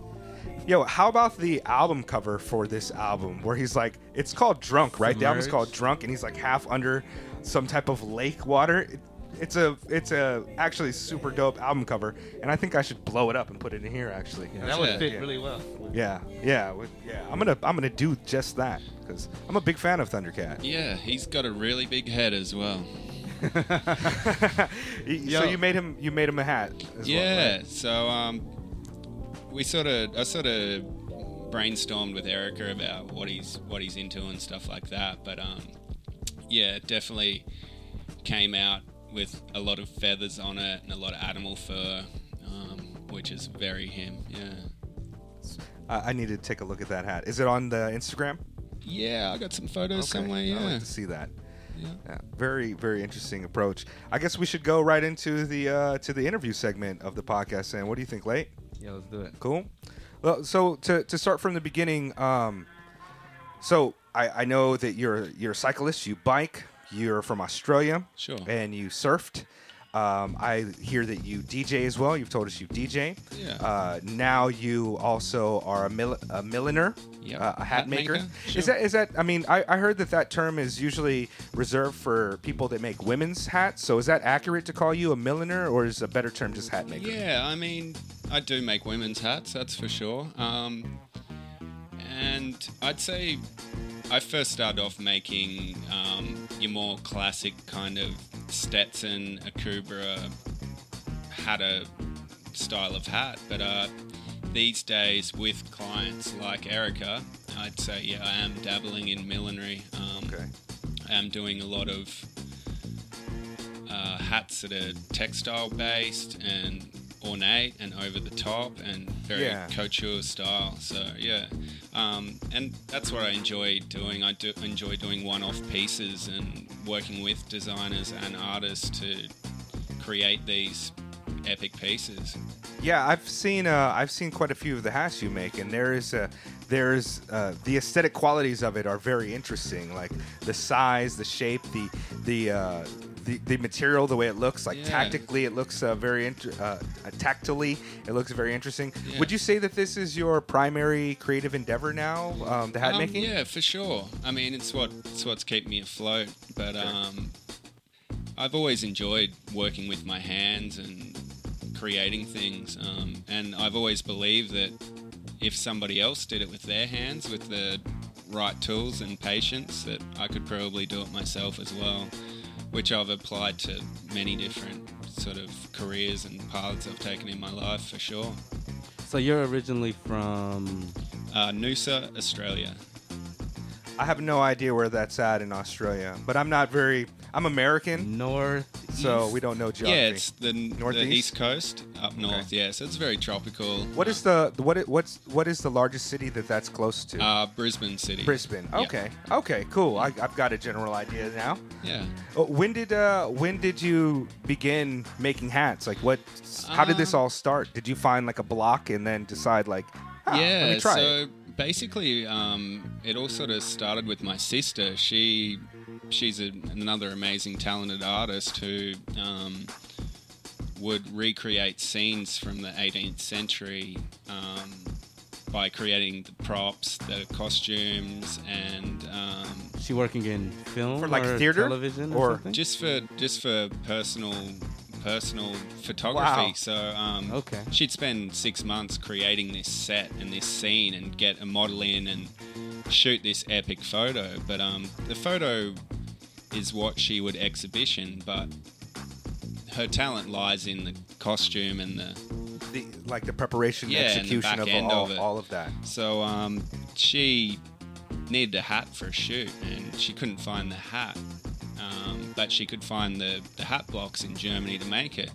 Yo, how about the album cover for this album where he's like, it's called Drunk, right? The album's called Drunk, and he's like half under some type of lake water. It, it's a, it's a actually super dope album cover, and I think I should blow it up and put it in here. Actually, Yeah, that would Yeah. fit Yeah. really well. yeah, yeah, yeah. I'm gonna, I'm gonna do just that because I'm a big fan of Thundercat. yeah, he's got a really big head as well. [laughs] Y- Yo. so you made him, you made him a hat. As Yeah. well, right? So um, we sort of I sort of brainstormed with Erykah about what he's what he's into and stuff like that. But um, yeah, it definitely came out with a lot of feathers on it and a lot of animal fur, um, which is very him. Yeah. I, I need to take a look at that hat. Is it on the Instagram? Yeah, I got some photos Okay, somewhere. Yeah, I'd like to see that. yeah. Yeah, very very interesting approach. I guess we should go right into the uh, to the interview segment of the podcast. And what do you think, late? Yeah, let's do it. Cool. Well, so to, to start from the beginning, um, so I, I know that you're you're a cyclist. You bike. You're from Australia. Sure. And you surfed. Um, I hear that you DJ as well. You've told us you DJ. Yeah. Uh, now you also are a, mil- a milliner, Yep. uh, a hat, Hat maker. maker, Is that is that? I mean, I, I heard that that term is usually reserved for people that make women's hats. So is that accurate to call you a milliner, or is a better term just hat maker? Yeah, I mean, I do make women's hats, that's for sure. Um, and I'd say I first started off making um, your more classic kind of Stetson, Akubra, Hatter style of hat. But uh, these days, with clients like Erykah, I'd say yeah, I am dabbling in millinery. Um, Okay. I am doing a lot of uh, hats that are textile based and ornate and over the top and very Yeah. couture style. So yeah, um, and that's what I enjoy doing. I do enjoy doing one-off pieces and working with designers and artists to create these epic pieces. Yeah, I've seen uh, I've seen quite a few of the hats you make, and there is a there's uh, the aesthetic qualities of it are very interesting, like the size, the shape, the the uh, the, the material, the way it looks. Like Yeah. tactically, it looks uh, very int- uh, tactily, it looks very interesting. Yeah. Would you say that this is your primary creative endeavor now, um, the hat Um, making? Yeah, for sure. I mean, it's what it's what's kept me afloat. But um, I've always enjoyed working with my hands and creating things. Um, and I've always believed that if somebody else did it with their hands, with the right tools and patience, that I could probably do it myself as well. Which I've applied to many different sort of careers and paths I've taken in my life for sure. So you're originally from Uh, Noosa, Australia. I have no idea where that's at in Australia, but I'm not very. I'm American, North. so we don't know geography. Yeah, it's the, the Northeast? east coast up north. Yeah, so it's very tropical. What is the what? i- What's what is the largest city that that's close to? uh, Brisbane City? Brisbane. Yeah. Okay. Okay. Cool. I, I've got a general idea now. Yeah. Uh, When did uh when did you begin making hats? Like what? How did this Um, all start? Did you find like a block and then decide like, ah, yeah. let me try so it? basically, um, it all sort of started with my sister. She she's a, another amazing, talented artist who um, would recreate scenes from the 18th century. Um, by creating the props, the costumes, and um, She working in film For, like, or theater? television, Or- or, something? just for just for personal personal photography. Wow. So um, Okay. she'd spend six months creating this set and this scene and get a model in and shoot this epic photo. But um, the photo is what she would exhibition, but her talent lies in the costume and the The, like the preparation, Yeah, and the execution back of all, of it. all of that. So um, she needed a hat for a shoot, and she couldn't find the hat, um, but she could find the, the hat blocks in Germany to make it.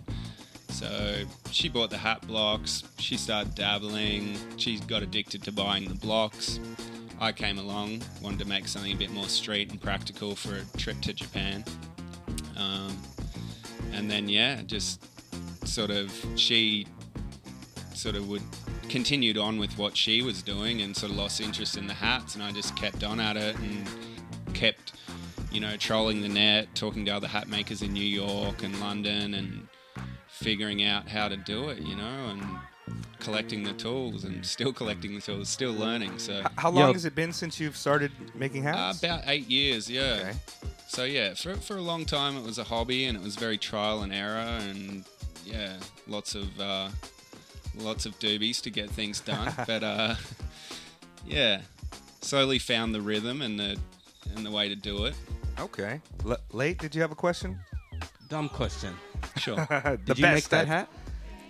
So she bought the hat blocks. She started dabbling. She got addicted to buying the blocks. I came along, wanted to make something a bit more street and practical for a trip to Japan. Um, and then yeah, just sort of she sort of would continued on with what she was doing and sort of lost interest in the hats and I just kept on at it and kept you know trolling the net talking to other hat makers in New York and London and figuring out how to do it you know and collecting the tools and still collecting the tools still learning so H- How long Yo. has it been since you've started making uh, hats? about eight years yeah Okay. so yeah for, for a long time it was a hobby and it was very trial and error and yeah lots of uh, lots of doobies to get things done [laughs] but uh, yeah slowly found the rhythm and the and the way to do it Okay. L- late. Did you have a question? Dumb question. sure [laughs] the Did you best make that hat?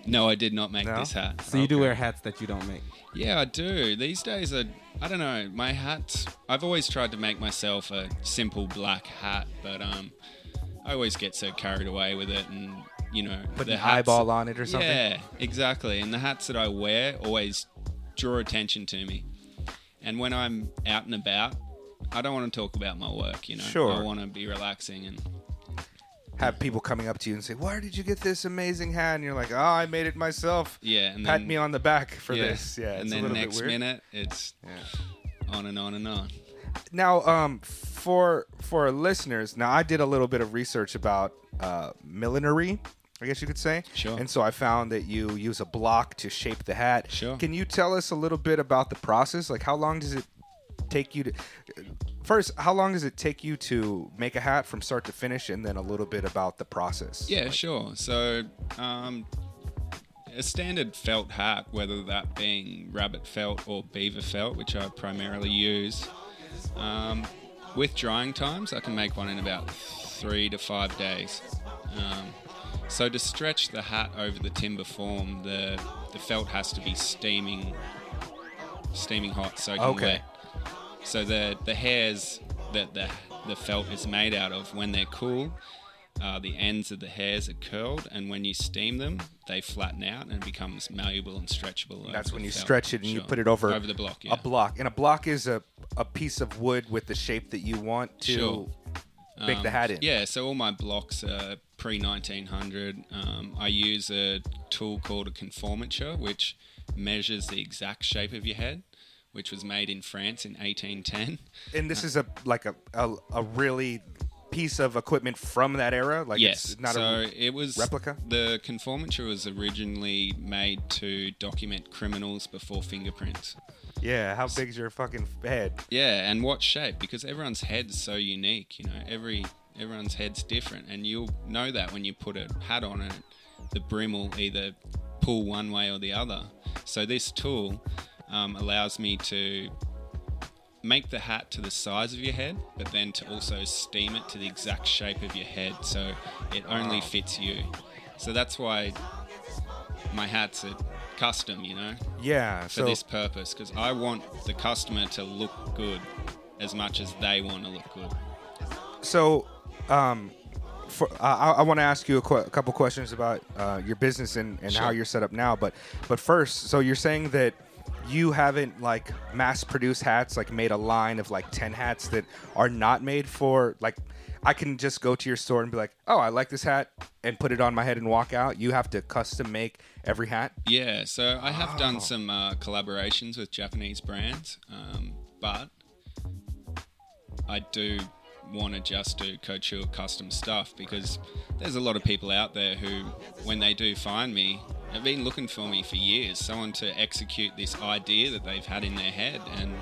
No i did not make No? this hat So you do wear hats that you don't make. Yeah, I do. These days, I, I don't know. My hats. I've always tried to make myself a simple black hat, but um, I always get so carried away with it, and you know, Put the an hats- eyeball on it or something. Yeah, exactly. And the hats that I wear always draw attention to me. And when I'm out and about, I don't want to talk about my work. You know, Sure. I want to be relaxing and Have people coming up to you and say, "Where did you get this amazing hat?" And you're like, "Oh, I made it myself." yeah, and Pat then me on the back for yeah, this. Yeah, and then little next bit weird. minute, it's Yeah. on and on and on. Now, um, for for listeners, now I did a little bit of research about uh, millinery, I guess you could say. Sure. And so I found that you use a block to shape the hat. Sure. Can you tell us a little bit about the process? Like, how long does it take you to? First, how long does it take you to make a hat from start to finish, and then a little bit about the process? Yeah, sure. So, um, a standard felt hat, whether that being rabbit felt or beaver felt, which I primarily use, um, with drying times, I can make one in about three to five days. Um, so to stretch the hat over the timber form, the the felt has to be steaming, steaming hot, soaking Okay. wet. So the the hairs that the the felt is made out of, when they're cool, uh, the ends of the hairs are curled, and when you steam them, they flatten out and it becomes malleable and stretchable. over That's when you felt. stretch it and you put it over over the block. Yeah. a block. And a block is a, a piece of wood with the shape that you want to Sure. make the Um, hat in. Yeah, so all my blocks are pre 1900. Um, I use a tool called a conformature, which measures the exact shape of your head, which was made in France in 1810. And this is a like a, a a really piece of equipment from that era. Like yes, it's not so a it was replica? The conformature was originally made to document criminals before fingerprints. yeah. How big's your fucking head? Yeah, and what shape? Because everyone's head's so unique. You know, every everyone's head's different, and you'll know that when you put a hat on and the brim will either pull one way or the other. So this tool um, allows me to make the hat to the size of your head, but then to also steam it to the exact shape of your head, so it only fits you. So that's why my hats are custom. You know Yeah. for So this purpose because I want the customer to look good as much as they want to look good. so um, for, uh, I, I want to ask you a, qu- a couple questions about uh, your business and, and how you're set up now. But but first, so you're saying that you haven't like mass produced hats, like made a line of like ten hats that are not made for like. I can just go to your store and be like, "Oh, I like this hat," and put it on my head and walk out. You have to custom make every hat. Yeah, so I have done some uh, collaborations with Japanese brands, um, but I do want to just do couture custom stuff because there's a lot of people out there who, when they do find me, have been looking for me for years. Someone to execute this idea that they've had in their head, and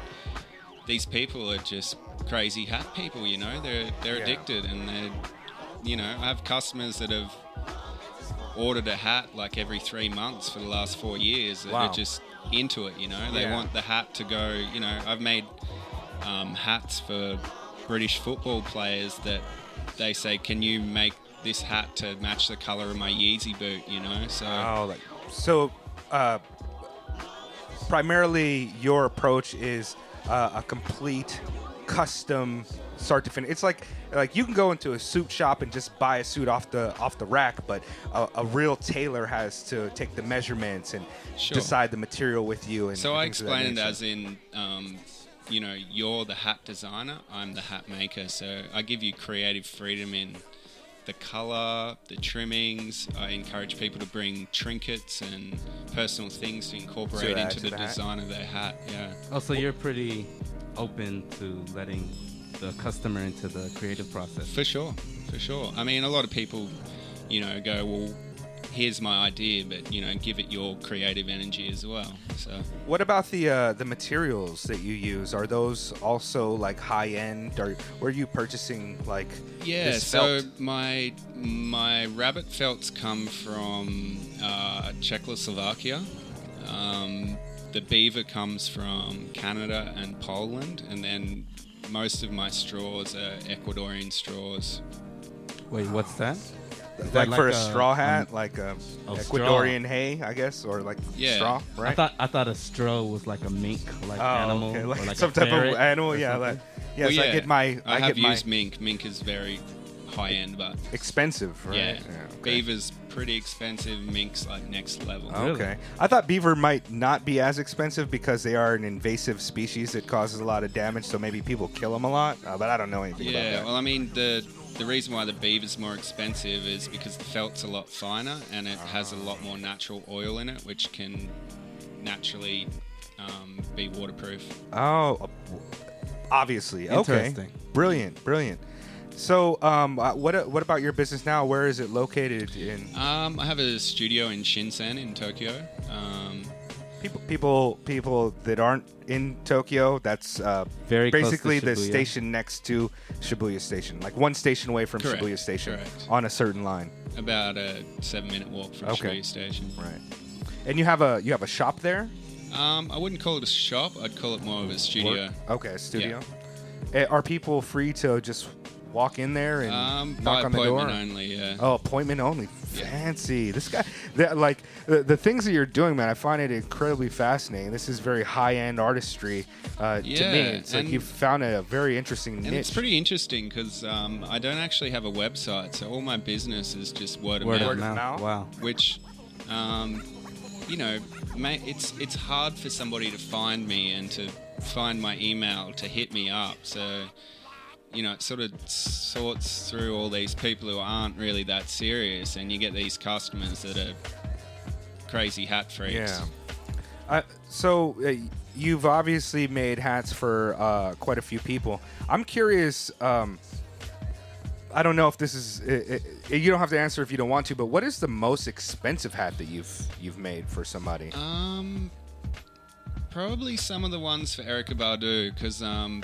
these people are just crazy hat people. You know, they're they're Yeah. addicted, and they're, you know, I have customers that have ordered a hat like every three months for the last four years that Wow. are just into it. You know, they Yeah. want the hat to go. You know, I've made um, hats for British football players that they say, "Can you make this hat to match the color of my Yeezy boot?" You know, so Oh, like so. Uh, primarily, your approach is uh, a complete custom start to finish. It's like like you can go into a suit shop and just buy a suit off the off the rack, but a, a real tailor has to take the measurements and Sure. decide the material with you. And So I things of that explain it as in, um, you know, you're the hat designer, I'm the hat maker. So I give you creative freedom in the color, the trimmings. I encourage people to bring trinkets and personal things to incorporate add into the, the design of their hat. Yeah. Oh, so you're pretty open to letting the customer into the creative process. For sure, for sure. I mean, a lot of people, you know, go, well, here's my idea, but you know, give it your creative energy as well. So What about the uh, the materials that you use? Are those also like high end? Or were you purchasing like yeah, this so my my rabbit felts come from uh, Czechoslovakia. Um, the beaver comes from Canada and Poland, and then most of my straws are Ecuadorian straws. Wait, what's that? Is like, that for a, a- straw um, hat, like a a straw? Ecuadorian hay, I guess, or like Yeah. straw, right? I thought I thought a stro was like a mink like oh, animal, okay, or like, like some a type of animal. or Yeah, something. like yes, Well, I get my I, I, have get my used mink. Mink is very high end, but expensive, right? yeah, okay. beaver's pretty expensive. Mink's like next level. Really? Okay, I thought beaver might not be as expensive because they are an invasive species that causes a lot of damage. So maybe people kill them a lot, uh, but I don't know anything Yeah, about that. well, I mean, the the reason why the beaver's more expensive is because the felt's a lot finer and it has a lot more natural oil in it, which can naturally um, be waterproof. Oh, obviously. Okay. Interesting. Brilliant. Brilliant. So, um, uh, what what about your business now? Where is it located? In Um, I have a studio in Shinsen in Tokyo. Um, people people people that aren't in Tokyo. That's uh, Very close to basically the station next to Shibuya Station, like one station away from Correct, Shibuya Station correct. on a certain line. about a seven-minute walk from Okay. Shibuya Station. Right. And you have a you have a shop there. Um, I wouldn't call it a shop. I'd call it more of a studio. Okay, a studio. Eh, Are people free to just walk in there and Um, knock on the door? appointment only. Yeah. Oh, appointment only. Yeah. Fancy. This guy, like the, the things that you're doing, man. I find it incredibly fascinating. This is very high end artistry uh, to me. Yeah, It's like and- you found a very interesting And niche. it's pretty interesting because um, I don't actually have a website, so all my business is just word of Word mouth. of mouth. mouth? Wow. which um, you know ma- it's it's hard for somebody to find me and to find my email to hit me up so you know it sort of sorts through all these people who aren't really that serious and you get these customers that are crazy hat freaks Yeah. Uh, so uh, you've obviously made hats for uh, quite a few people. I'm curious. Um, I don't know if this is. Uh, uh, you don't have to answer if you don't want to. But what is the most expensive hat that you've you've made for somebody? Um, probably some of the ones for Erykah Badu because um,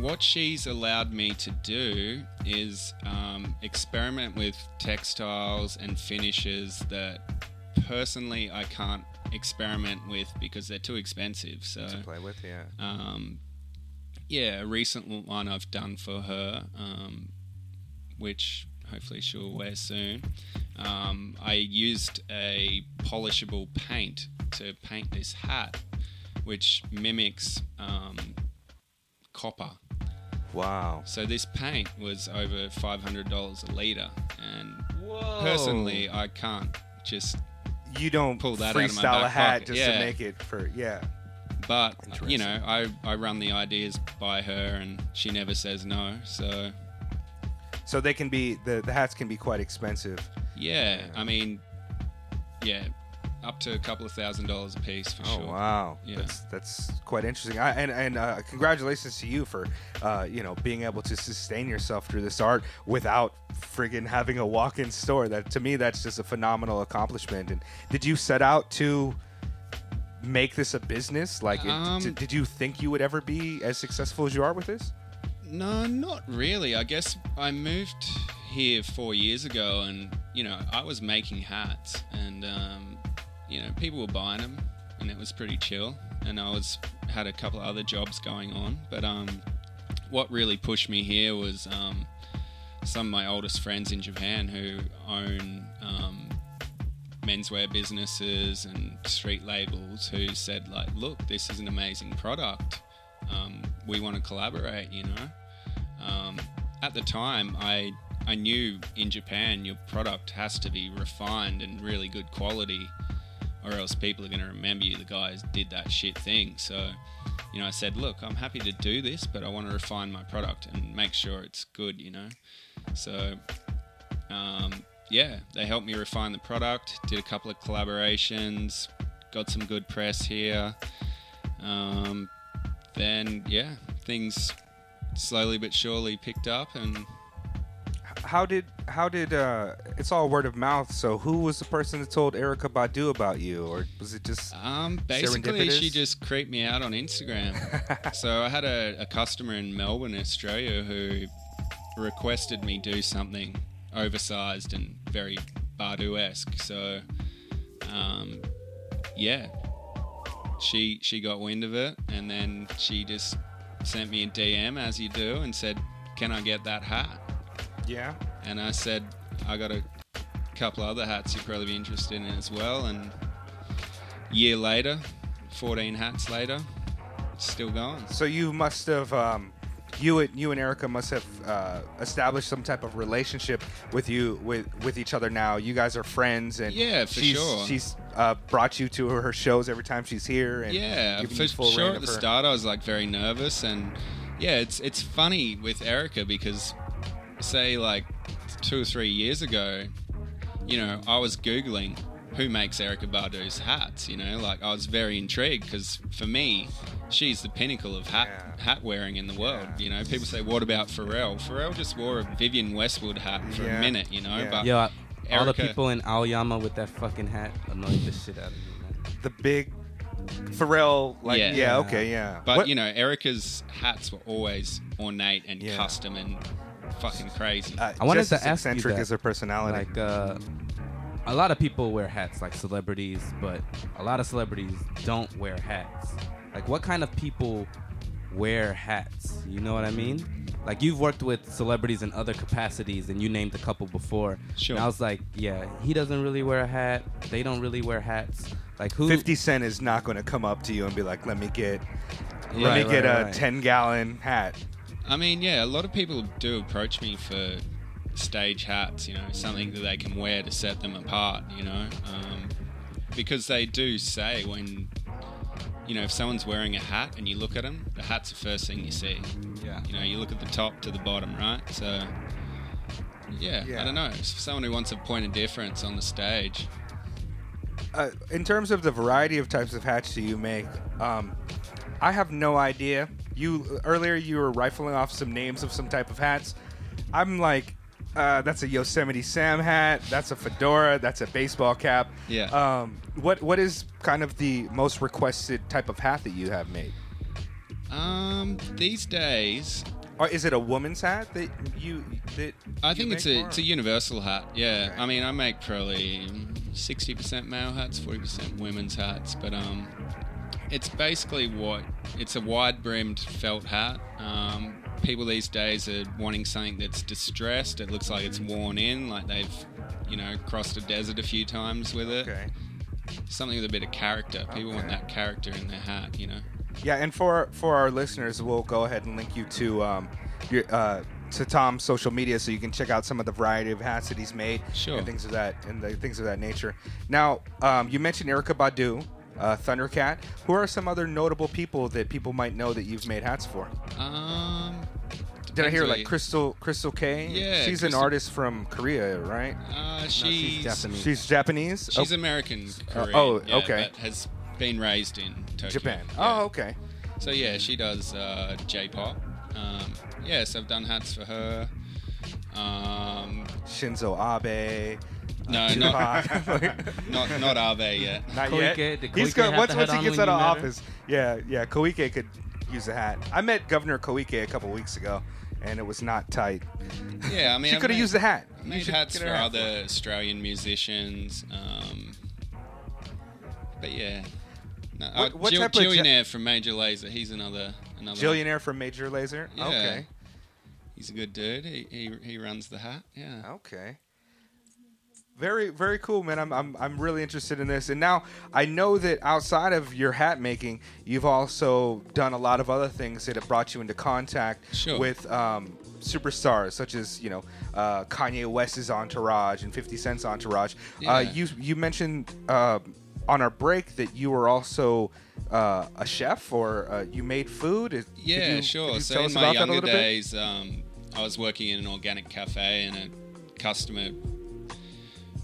what she's allowed me to do is um, experiment with textiles and finishes that personally I can't experiment with because they're too expensive. So to play with, yeah. um, yeah, a recent one I've done for her, um, which hopefully she'll wear soon. Um, I used a polishable paint to paint this hat, which mimics um, copper. Wow. So this paint was over five hundred dollars a liter, and Whoa. personally, I can't just. you don't pull that out of my freestyle a hat pocket. just to make it for yeah. But uh, you know, I I run the ideas by her, and she never says no. So So they can be the the hats can be quite expensive. Yeah, I mean, yeah, up to a couple of thousand dollars a piece for Oh sure. wow, Yeah. that's that's quite interesting. I, and and uh, congratulations to you for uh, you know being able to sustain yourself through this art without friggin' having a walk-in store. That to me, that's just a phenomenal accomplishment. And did you set out to make this a business? Like, it- Um, did, did you think you would ever be as successful as you are with this? No, not really. I guess I moved here four years ago, and you know, I was making hats, and um, you know, people were buying them, and it was pretty chill. And I was had a couple of other jobs going on, but um, what really pushed me here was um, some of my oldest friends in Japan who own um, menswear businesses and street labels who said like, look, this is an amazing product. Um, we want to collaborate, you know. Um, at the time, I I knew in Japan your product has to be refined and really good quality, or else people are going to remember you. The guys did that shit thing. So, you know, I said, look, I'm happy to do this, but I want to refine my product and make sure it's good, you know. So, um, yeah, they helped me refine the product. Did a couple of collaborations. Got some good press here. Um, then yeah, things slowly but surely picked up, and How did how did uh, it's all word of mouth? So who was the person that told Erykah Badu about you, or was it just um, basically she just creeped me out on Instagram. [laughs] so I had a, a customer in Melbourne, Australia, who requested me do something oversized and very Badu-esque. So um, yeah, she she got wind of it, and then she just sent me a DM as you do, and said, "Can I get that hat?" Yeah? and I said I got a couple other hats you'd probably be interested in as well. And year later, 14 hats later, it's still going. So you must have um, you and you and Erykah must have uh, established some type of relationship with you with with each other now. You guys are friends, and Yeah, for she's, sure. She's uh, brought you to her shows every time she's here, and Yeah, for sure. At the her- start, I was like very nervous, and yeah, it's it's funny with Erykah because say like two or three years ago, you know, I was googling who makes Erykah Badu's hats. You know, like I was very intrigued because for me, she's the pinnacle of hat Yeah. hat wearing in the world. Yeah. You know, people say, "What about Pharrell?" Pharrell just wore a Vivienne Westwood hat for Yeah. a minute. You know, Yeah. but Yo, all the people in Aoyama with that fucking hat annoyed the shit out of me, man. the big Pharrell, like yeah, Yeah. okay, yeah. But What- you know, Erykah's hats were always ornate and Yeah. custom and fucking crazy. uh, I wanted just to as ask you eccentric that. as her personality. Like, uh, a lot of people wear hats, like celebrities, but a lot of celebrities don't wear hats. Like, what kind of people wear hats? You know what I mean? like you've worked with celebrities in other capacities, and you named a couple before. Sure. And I was like, yeah, he doesn't really wear a hat. They don't really wear hats. Like who? 50 Cent is not going to come up to you and be like, let me get, let Right, me get right, a right. 10 gallon hat. I mean, yeah, a lot of people do approach me for stage hats, you know, something that they can wear to set them apart, you know, um, because they do say when, you know, if someone's wearing a hat and you look at them, the hat's the first thing you see. Yeah. You know, you look at the top to the bottom, right? So, yeah, Yeah. I don't know. If someone who wants a point of difference on the stage, uh, in terms of the variety of types of hats that you make, um, I have no idea. You earlier you were rifling off some names of some type of hats. I'm like, uh, that's a Yosemite Sam hat. That's a fedora. That's a baseball cap. Yeah. Um, what what is kind of the most requested type of hat that you have made? um, these days, Or is it a woman's hat that you that I you think it's a more? it's a universal hat. Yeah, Okay. I mean, I make probably sixty percent male hats, forty percent women's hats, but um, it's basically what it's a wide brimmed felt hat. Um, people these days are wanting something that's distressed. It looks like it's worn in, like they've you know crossed a desert a few times with it. okay. Something with a bit of character. People want that character in their hat. You know. Yeah, and for for our listeners, we'll go ahead and link you to um, your uh, to Tom's social media so you can check out some of the variety of hats that he's made Sure. and things of that and the things of that nature. Now, um, you mentioned Erykah Badu, uh, Thundercat. Who are some other notable people that people might know that you've made hats for? Um, Did I hear like Crystal Crystal Kay? Yeah, she's an artist from Korea, right? Uh, No, she's she's Japanese. She's Japanese. She's Oh, American Uh, Korean. oh, yeah, okay. But has been raised in Tokyo. Japan. Yeah. Oh, okay. So yeah, she does uh, J-pop. Um, yes, I've done hats for her. Um, Shinzo Abe. No, Tupac. [laughs] not not [laughs] not Abe yet. Not Koike, yet. He's Koike good. Once once he gets out of you office, yeah, yeah. Koike could use a hat. I met Governor Koike a couple weeks ago, and it was not tight. Yeah, I mean, she could have used the hat. You Made should hats get for her hat other Australian musicians. Um, but yeah. No, What- uh, what Jill, type of ja- from Major Lazer. He's another another. Jillionaire from Major Lazer. Yeah. Okay. He's a good dude. He, he he runs the hat. Yeah. Okay. Very, very cool, man. I'm, I'm, I'm really interested in this. And now I know that outside of your hat making, you've also done a lot of other things that have brought you into contact Sure. with um, superstars, such as you know uh, Kanye West's entourage and 50 Cent's entourage. Uh, Yeah. you, you mentioned uh, on our break that you were also uh, a chef or uh, you made food. Is- Yeah, you- sure. So in my about that a younger days, um, I was working in an organic cafe, and a customer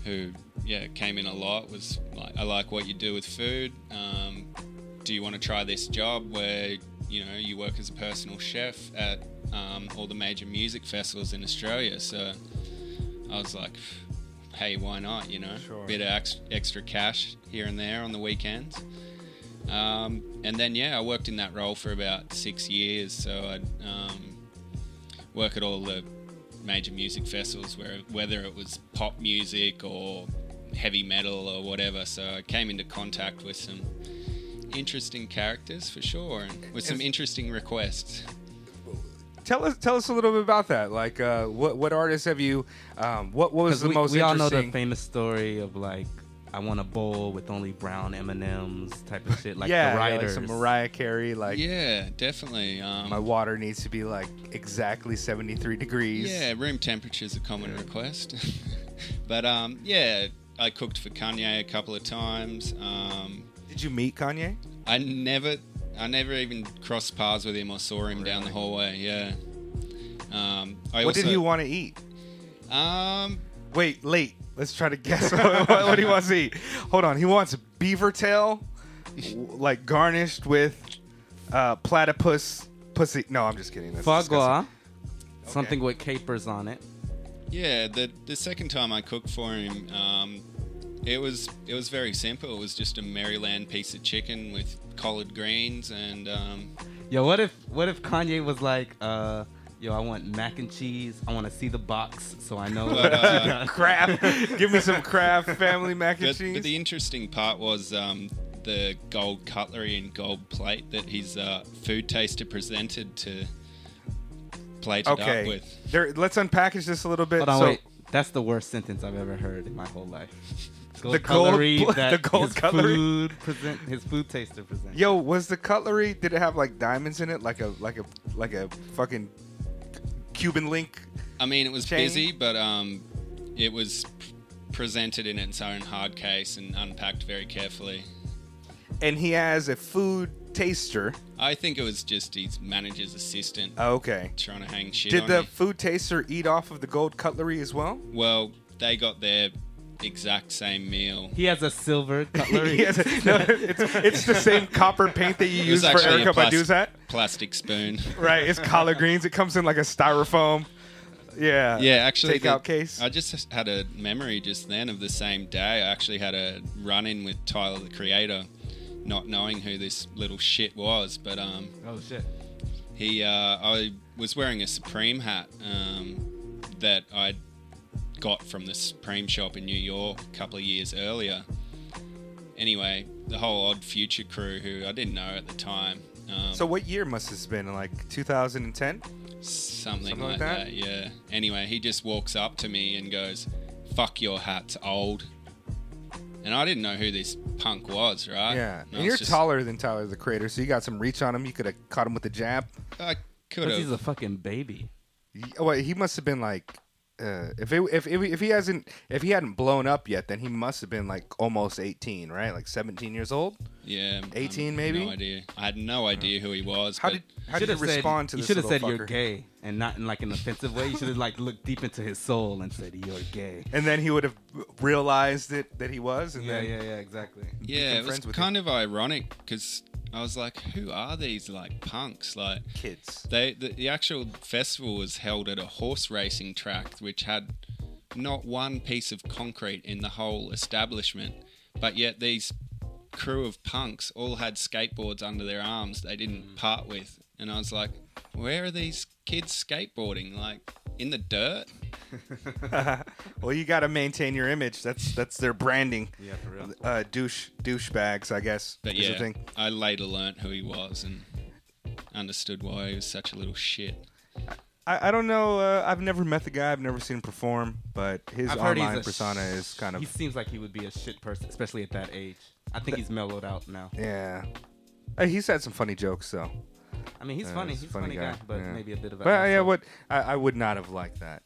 who yeah came in a lot was like, "I like what you do with food. Um, do you want to try this job where you know you work as a personal chef at um, all the major music festivals in Australia?" So I was like. Hey, why not? You know, Sure. bit of ex- extra cash here and there on the weekends. Um, and then yeah, I worked in that role for about six years. So I'd um, work at all the major music festivals, where whether it was pop music or heavy metal or whatever. So I came into contact with some interesting characters for sure, and with some interesting requests. Tell us, tell us a little bit about that. Like, uh, what what artists have you? Um, what what was 'Cause the we, most we all know the famous story of like I want a bowl with only brown M and M's type of shit. Like yeah, the yeah, like some Mariah Carey. Like, yeah, definitely. Um, my water needs to be like exactly seventy three degrees. Yeah, room temperature is a common request. [laughs] but um, yeah, I cooked for Kanye a couple of times. Um, Did you meet Kanye? I never, I never even crossed paths with him or saw him down the hallway. Yeah. Um, I what also, did he want to eat? Um, Wait, late. Let's try to guess what, [laughs] what, what he wants to eat. Hold on. He wants beaver tail, like garnished with uh, platypus pussy. No, I'm just kidding. That's foie disgusting. gras, something with capers on it. yeah, the the second time I cooked for him, um, it was it was very simple. It was just a Maryland piece of chicken with collard greens and um, Yo, what if what if Kanye was like, uh, yo, I want mac and cheese. I want to see the box so I know. But, [laughs] what uh, you got." [laughs] Kraft. Give me some Kraft family mac and But, cheese. but the interesting part was um, the gold cutlery and gold plate that his uh, food taster presented to plated up with. There, let's unpackage this a little bit. Hold on, so, wait. That's the worst sentence I've ever heard in my whole life. [laughs] Gold The gold cutlery pl- that the gold his cutlery? food present his food taster present. Yo, was the cutlery? Did it have like diamonds in it, like a like a like a fucking Cuban link? I mean, it was Chain? busy, but um, it was presented in its own hard case and unpacked very carefully. And he has a food taster. I think it was just his manager's assistant Okay. trying to hang shit Did the food taster eat off of the gold cutlery as well? Well, they got their exact same meal. He has a silver cutlery. [laughs] Has a- no, it's, it's the same copper paint that you It was use for actually a Erykah plas- Badu's hat. plastic spoon. [laughs] Right, it's collard greens. It comes in like a styrofoam. Yeah. Yeah, actually, Takeout the- case. I just had a memory just then of the same day. I actually had a run in with Tyler, the creator, not knowing who this little shit was. But um, oh shit. he, uh, I was wearing a Supreme hat um, that I got from the Supreme shop in New York a couple of years earlier. Anyway, the whole Odd Future crew, who I didn't know at the time. Um, So what year must this have been? Like 2010? something, Something like like that? that? yeah. Anyway, he just walks up to me and goes, "Fuck your hat's old." And I didn't know who this punk was, right? Yeah. I And you're just- taller than Tyler the Creator, so you got some reach on him. You could have caught him with a jab. I could Because he's a fucking baby. Y- Well, he must have been like, uh, if, it, if if if he hasn't if he hadn't blown up yet, then he must have been like almost 18, right? Like 17 years old. Yeah. 18 um, maybe? No idea. I had no idea who he was. How did how did you Should've said- respond to this? you should have said fucker? you're gay and not in like an offensive way. You should have like looked deep into his soul and said you're gay. And then he would have realized it that he was. And Yeah, then yeah, yeah, exactly. yeah, become it was friends with kind of ironic because I was like, "Who are these like punks?" Like, kids. They the, the actual festival was held at a horse racing track, which had not one piece of concrete in the whole establishment, but yet these crew of punks all had skateboards under their arms they didn't mm. part with, and I was like, where are these kids skateboarding? Like in the dirt? [laughs] well, you got to maintain your image. That's that's their branding. Yeah, for real. Uh, douche douchebags, I guess. But is the yeah, thing. I later learnt who he was and understood why he was such a little shit. I, I don't know. Uh, I've never met the guy. I've never seen him perform, but his I've heard online a persona sh- is kind of He seems like he would be a shit person, especially at that age. I think he's mellowed out now. yeah. Uh, he's had some funny jokes though. I mean, he's Yeah, funny. he's He's a funny funny guy, guy, but yeah. maybe a bit of a. But uh, yeah, asshole. what I, I would not have liked that.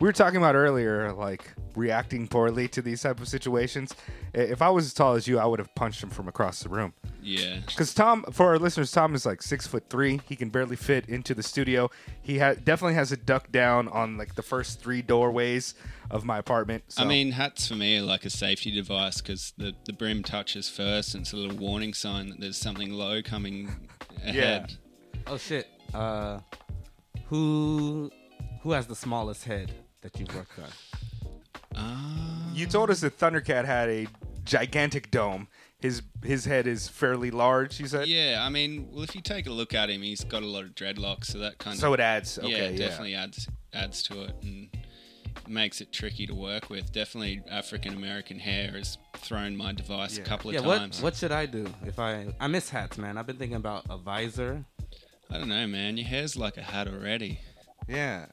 We were talking about earlier, like reacting poorly to these type of situations. If I was as tall as you, I would have punched him from across the room. Yeah. Because Tom, for our listeners, Tom is like six foot three. He can barely fit into the studio. He ha- definitely has a duck down on like the first three doorways of my apartment. So. I mean, hats for me are like a safety device because the, the brim touches first and it's a little warning sign that there's something low coming ahead. Oh shit. Uh, who who has the smallest head that you've worked on? Ah. you told us that Thundercat had a gigantic dome. His his head is fairly large. You said. yeah, I mean, well, if you take a look at him, he's got a lot of dreadlocks, so that kind of. So of it adds. Okay. yeah, Yeah. definitely adds adds to it and makes it tricky to work with. Definitely, African American hair has thrown my device Yeah. a couple of Yeah. What what should I do if I I miss hats, man? I've been thinking about a visor. I don't know, man. Your hair's like a hat already. Yeah.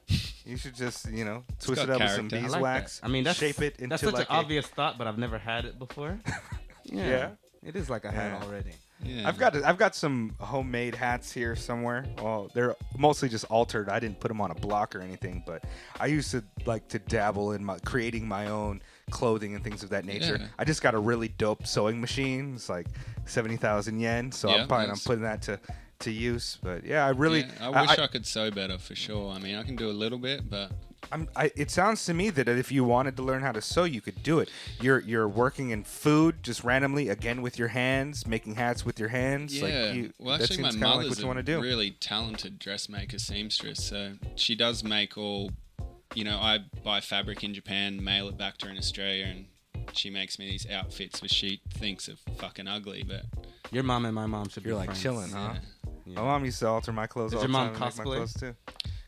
You should just you know twist it up with some character. I beeswax. like that. I mean, that's shape it into that's such like an a- obvious thought, but I've never had it before. [laughs] yeah, Yeah? It is like a hat Yeah. already. Yeah. I've got I've got some homemade hats here somewhere. Well, they're mostly just altered. I didn't put them on a block or anything, but I used to like to dabble in my creating my own clothing and things of that nature. Yeah. I just got a really dope sewing machine. It's like seventy thousand yen, so Yeah, I'm on nice. putting that to to use. But yeah, I really Yeah, I wish I, could sew better for sure. I mean, I can do a little bit, but I'm, I, it sounds to me that if you wanted to learn how to sew, you could do it. You're you're working in food just randomly again with your hands, making hats with your hands. yeah. Like you, well, that actually, my seems kinda like mother's what you a want to do. really talented dressmaker seamstress, so she does make all. You know, I buy fabric in Japan, mail it back to her in Australia, and she makes me these outfits which she thinks are fucking ugly, but Your mom and my mom should You're be like friends. chilling, huh? yeah, Yeah. My mom used to alter my clothes. Does all your the mom time and make my cosplay? clothes too.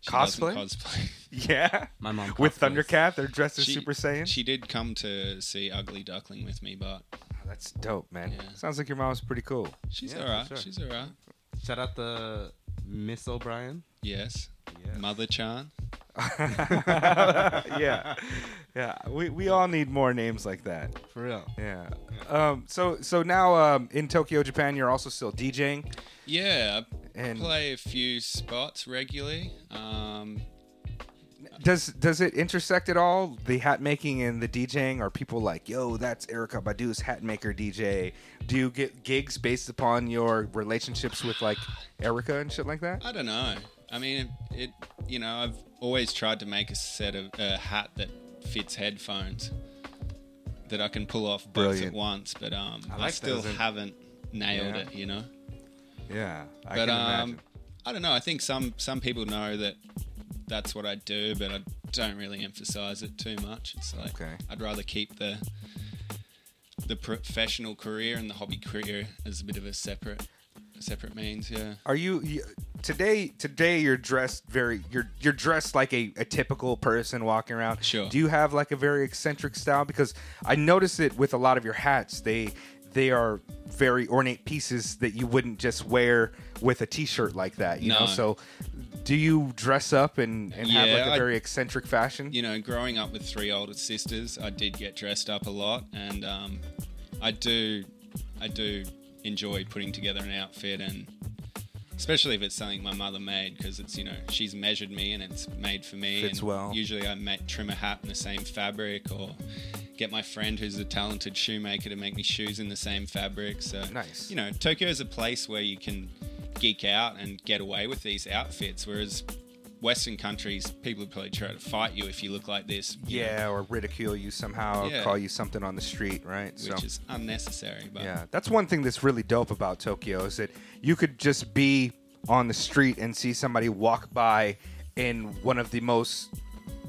she Cosplay? cosplay. [laughs] Yeah, My mom with cosplays. Thundercat, they're dressed as She- Super Saiyan. She did come to see Ugly Duckling with me, but Oh, that's dope, man. Yeah. Sounds like your mom's pretty cool. she's Yeah, alright. sure. She's alright. Shout out to Miss O'Brien. Yes. Mother Chan. [laughs] yeah, yeah. We we all need more names like that. For real. Yeah. Um. So so now um in Tokyo, Japan, you're also still DJing. Yeah, I And- play a few spots regularly. Um, Does does it intersect at all? The hat making and the DJing? Are people like, yo, that's Erykah Badu's hat maker DJ? Do you get gigs based upon your relationships with like Erykah and shit like that? I don't know. I mean, it, it. You know, I've always tried to make a set of a hat that fits headphones that I can pull off both Brilliant. at once, but um, I I, still those. haven't nailed Yeah. it. You know. Yeah, I but can um, imagine. I don't know. I think some some people know that that's what I do, but I don't really emphasize it too much. It's like Okay. I'd rather keep the the professional career and the hobby career as a bit of a separate separate means. Yeah. Are you, you today? Today you're dressed very. You're you're dressed like a, a typical person walking around. Sure. Do you have like a very eccentric style? Because I notice it with a lot of your hats. They they are very ornate pieces that you wouldn't just wear with a T-shirt like that. You know. So, do you dress up and, and have like a I- very eccentric fashion? you know, growing up with three older sisters, I did get dressed up a lot, and um, I do, I do enjoy putting together an outfit, and especially if it's something my mother made, because it's you know she's measured me and it's made for me. Fits and well. Usually, I make, trim a hat in the same fabric, or get my friend who's a talented shoemaker to make me shoes in the same fabric. So Nice. You know, Tokyo is a place where you can geek out and get away with these outfits, whereas. Western countries, people would probably try to fight you if you look like this. you know, yeah, or ridicule you somehow, Yeah. call you something on the street, right? which is unnecessary. But Yeah, that's one thing that's really dope about Tokyo is that you could just be on the street and see somebody walk by in one of the most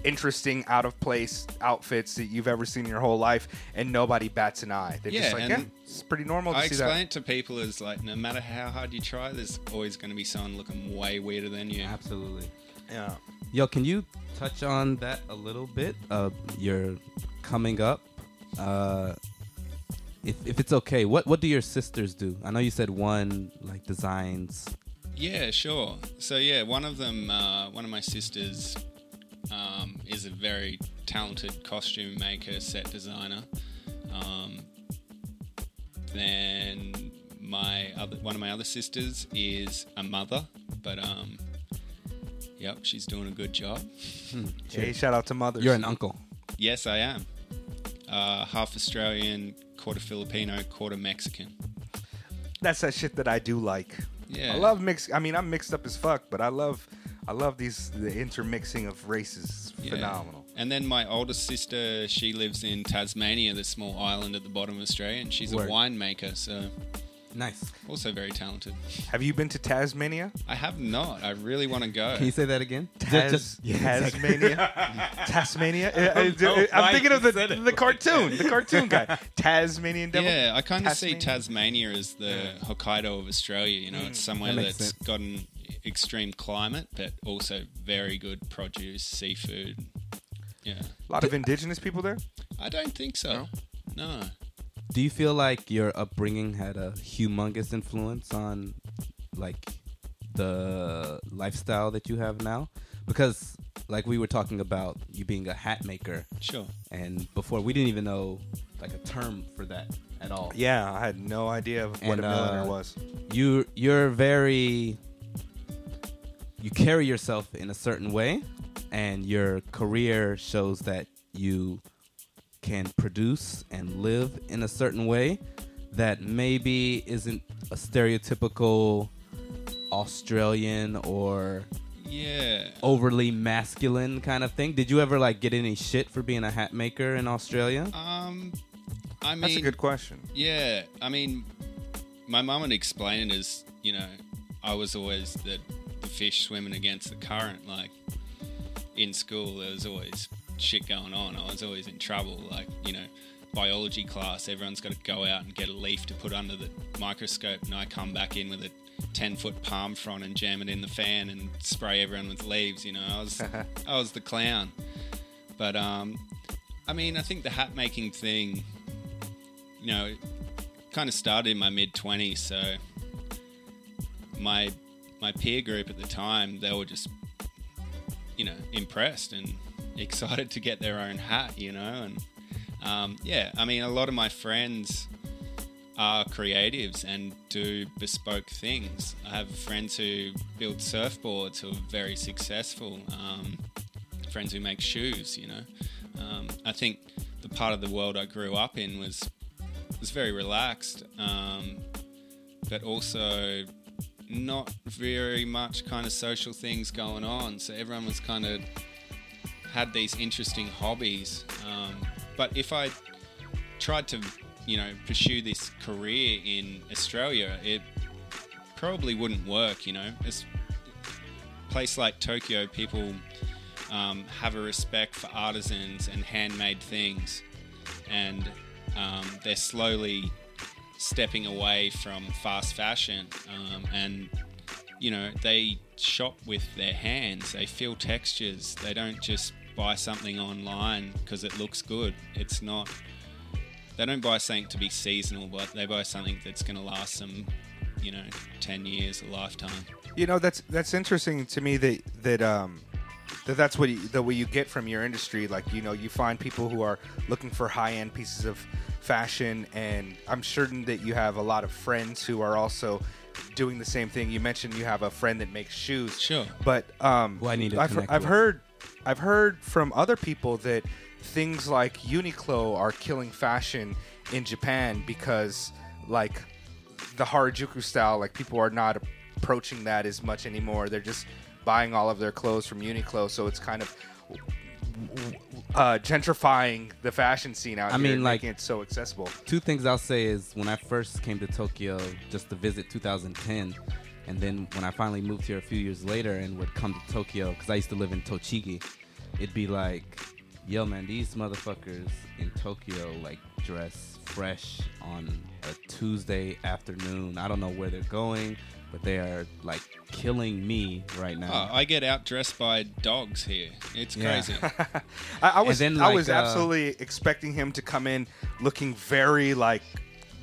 interesting out of place outfits that you've ever seen in your whole life and nobody bats an eye. They're just like, yeah, it's pretty normal to I see explain it to people as like, no matter how hard you try, there's always going to be someone looking way weirder than you. Absolutely. Yeah. Yo, can you touch on that a little bit? Uh, you're coming up. Uh, if, if it's okay, what what do your sisters do? I know you said one like designs. Yeah, sure. So yeah, one of them, uh, one of my sisters, um, is a very talented costume maker, set designer. Um, then my other, one of my other sisters is a mother, but um, yep, she's doing a good job. Hey, shout out to mothers. You're an uncle. Yes, I am. Uh, half Australian, quarter Filipino, quarter Mexican. That's that shit that I do like. Yeah. I love mix. I mean, I'm mixed up as fuck, but I love, I love these the intermixing of races. It's Yeah. Phenomenal. And then my oldest sister, she lives in Tasmania, the small island at the bottom of Australia, and she's Word. a winemaker, so Nice. also very talented. Have you been to Tasmania? I have not. I really want to go. Can you say that again? Tas- Just- just- Tasmania. [laughs] Tasmania. Uh, uh, know I'm thinking of the the cartoon, the cartoon guy, [laughs] Tasmanian devil. yeah, I kind of see Tasmania? Tasmania as the Hokkaido of Australia. You know, it's somewhere That makes that's sense. got an extreme climate, but also very good produce, seafood. Yeah. A lot of indigenous people there. I don't think so. No. Do you feel like your upbringing had a humongous influence on like the lifestyle that you have now? Because like we were talking about you being a hat maker Sure. and before we didn't even know like a term for that at all. Yeah, I had no idea of what And, a milliner uh, was. You you're very you carry yourself in a certain way and your career shows that you can produce and live in a certain way that maybe isn't a stereotypical Australian or Yeah. overly masculine kind of thing. Did you ever like get any shit for being a hat maker in Australia? Um, I mean, That's a good question. Yeah, I mean, my mum would explain it as you know, I was always the the fish swimming against the current. Like in school, there was always shit going on. I was always in trouble. Like you know, biology class, everyone's got to go out and get a leaf to put under the microscope, and I come back in with a ten foot palm frond and jam it in the fan and spray everyone with leaves. You know, I was [laughs] I was the clown. But um, I mean, I think the hat making thing you know, kind of started in my mid twenties. So my my peer group at the time, they were just you know, impressed and excited to get their own hat, you know, and um, yeah, I mean, a lot of my friends are creatives and do bespoke things. I have friends who build surfboards who are very successful. Um, friends who make shoes, you know. Um, I think the part of the world I grew up in was was very relaxed, um, but also not very much kind of social things going on. So everyone was kind of had these interesting hobbies. Um, but if I tried to, you know, pursue this career in Australia, it probably wouldn't work. You know, it's a place like Tokyo, people um, have a respect for artisans and handmade things, and um, they're slowly stepping away from fast fashion um, and you know they shop with their hands they feel textures they don't just buy something online because it looks good it's not they don't buy something to be seasonal but they buy something that's going to last them you know 10 years a lifetime You know, that's that's interesting to me that that um that that's what you, the way you get from your industry. Like you know, you find people who are looking for high end pieces of fashion, and I'm certain that you have a lot of friends who are also doing the same thing. You mentioned you have a friend that makes shoes. Sure. But um, Who I need I've, I've heard I've heard from other people that things like Uniqlo are killing fashion in Japan because like the Harajuku style, like people are not approaching that as much anymore. They're just buying all of their clothes from Uniqlo, so it's kind of uh, gentrifying the fashion scene out I here, mean, like- making it so accessible. two things I'll say is when I first came to Tokyo just to visit 2010, and then when I finally moved here a few years later and would come to Tokyo because I used to live in Tochigi, it'd be like, yo man, these motherfuckers in Tokyo like dress fresh on a Tuesday afternoon. I don't know where they're going, but they are like killing me right now. oh, i get outdressed by dogs here it's Yeah. crazy [laughs] I, I was then, I was uh, absolutely expecting him to come in looking very like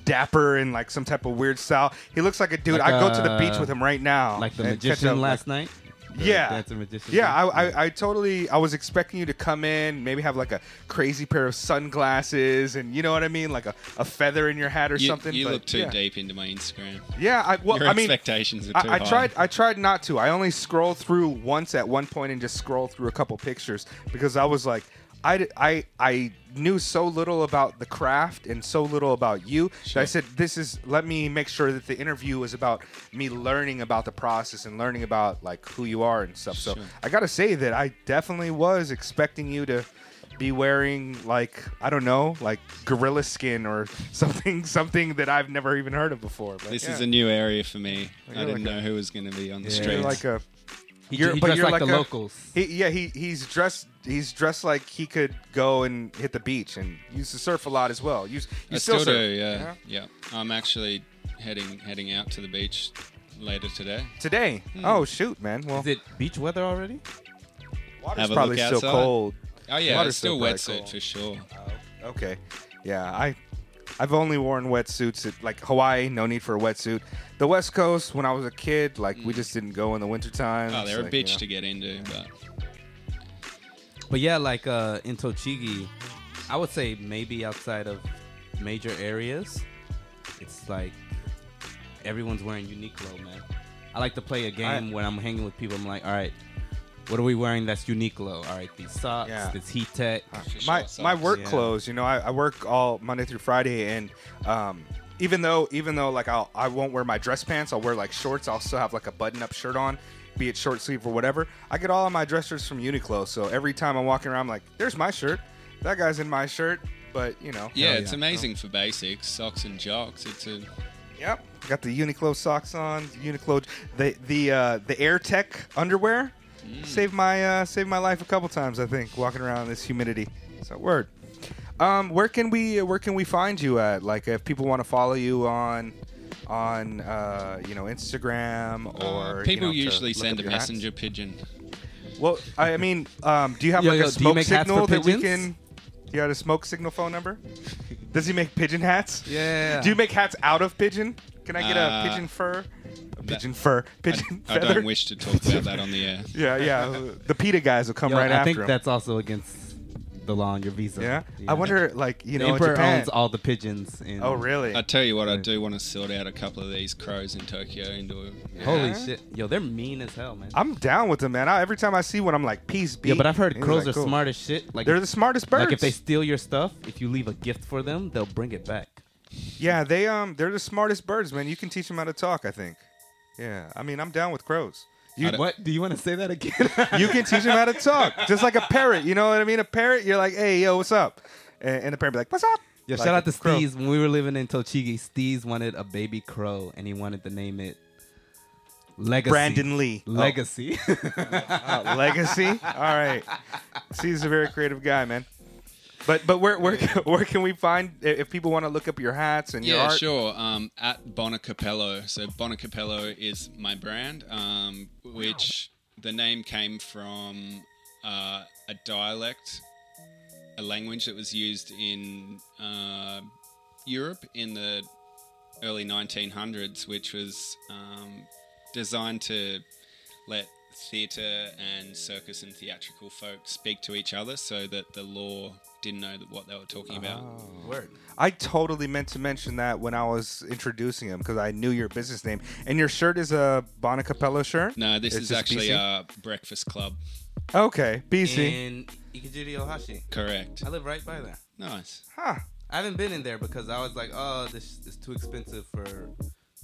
dapper in like some type of weird style. He looks like a dude. Like, I go to the beach uh, with him right now. like the and catch magician up, last like- night. The Yeah. dancer magician. Yeah, I. I, I totally. I was expecting you to come in, maybe have like a crazy pair of sunglasses, and you know what I mean, like a, a feather in your hat or you, something. you but look too yeah. deep into my instagram Yeah, I, well, your I mean, expectations are too I, I high. tried. I tried not to. I only scrolled through once at one point and just scrolled through a couple pictures because I was like, I, I, I knew so little about the craft and so little about you that I said, this is. Let me make sure that the interview is about me learning about the process and learning about like who you are and stuff. So I got to say that I definitely was expecting you to be wearing like I don't know, like gorilla skin or [laughs] something, something that I've never even heard of before. But This yeah. is a new area for me. You're I didn't like a- know who was going to be on the Yeah. streets. You're like a He, You're- he but dressed you're like, like the a- locals. He, yeah, he he's dressed he's dressed like he could go and hit the beach and used to surf a lot as well. You, you I still, still, surf, do, yeah, yeah. I'm actually heading heading out to the beach later today. Today. Hmm. Oh shoot, man. Well, Is it beach weather already? water's Have probably still cold. Oh yeah, Water's it's still still wetsuit for sure. Okay. Yeah, I I've only worn wetsuits at like Hawaii, no need for a wetsuit. The West Coast, when I was a kid, like we just didn't go in the wintertime. Oh, they're a like, bitch you know. to get into, but But yeah, like uh, in Tochigi, I would say maybe outside of major areas, it's like everyone's wearing Uniqlo, man. I like to play a game when I'm hanging with people. I'm like, all right, what are we wearing that's Uniqlo? All right, these socks, Yeah. this Heat Tech. For my sure, my work Yeah. clothes. You know, I, I work all Monday through Friday, and um, even though even though like I'll I won't wear my dress pants, I'll wear like shorts. I'll still have like a button up shirt on, be it short sleeve or whatever. I get all of my dressers from Uniqlo. So every time I'm walking around, I'm like, there's my shirt. That guy's in my shirt. But you know, yeah, hell it's amazing for basics, socks and jocks. It's a Yep, got the Uniqlo socks on. Uniqlo, the the uh, the Air Tech underwear saved my uh, saved my life a couple times. I think walking around in this humidity. So word. Um, where can we where can we find you at? Like if people want to follow you on on uh, you know Instagram or uh, people you know, usually send a your hats? messenger pigeon. Well, I I mean, um, do you have Yo, like yo, a smoke make hats for signal that we pigeons? can? You got a smoke signal phone number? Does he make pigeon hats? Yeah. Do you make hats out of pigeon? Can I get Uh, a pigeon fur? Pigeon fur, pigeon I feather. don't wish to talk about that on the air. [laughs] yeah, yeah. The PETA guys will come Yo, right I after I think him. that's also against the law on your visa. yeah? I wonder, like you the know, in emperor Japan. owns all the pigeons. In, oh, really? I tell you what, I do want to sort out a couple of these crows in Tokyo into a. Holy shit, yo, they're mean as hell, man. I'm down with them, man. I, every time I see one, I'm like, peace be. yeah, but I've heard And crows like, are cool. smart as shit. Like They're the smartest birds. like if they steal your stuff, if you leave a gift for them, they'll bring it back. Yeah, they um, they're the smartest birds, man. You can teach them how to talk. I think. Yeah, I mean, I'm down with crows. You, What? Do you want to say that again? [laughs] you can teach them how to talk, just like a parrot. You know what I mean? A parrot, you're like, hey, yo, what's up? And, and the parrot be like, what's up? Yo, Like shout out to crow. Steez. When we were living in Tochigi, Steez wanted a baby crow, and he wanted to name it Legacy. Brandon Lee. Oh. Legacy. Uh, Legacy. All right. See, he's a very creative guy, man. But but where where [laughs] where can we find if people want to look up your hats and your Yeah, art? sure. Um, at Bonacapello. So Bonacapello is my brand, um, which the name came from uh, a dialect, a language that was used in uh, Europe in the early 1900s, which was um, designed to let theatre and circus and theatrical folk speak to each other so that the law didn't know what they were talking about. Oh. Word. I totally meant to mention that when I was introducing him because I knew your business name. And your shirt is a Bonacapello shirt. No, this It's is actually BC? a breakfast club. Okay, BC. In Ikejiri Ohashi. Correct. I live right by there. Nice. Huh. I haven't been in there because I was like, oh, this is too expensive for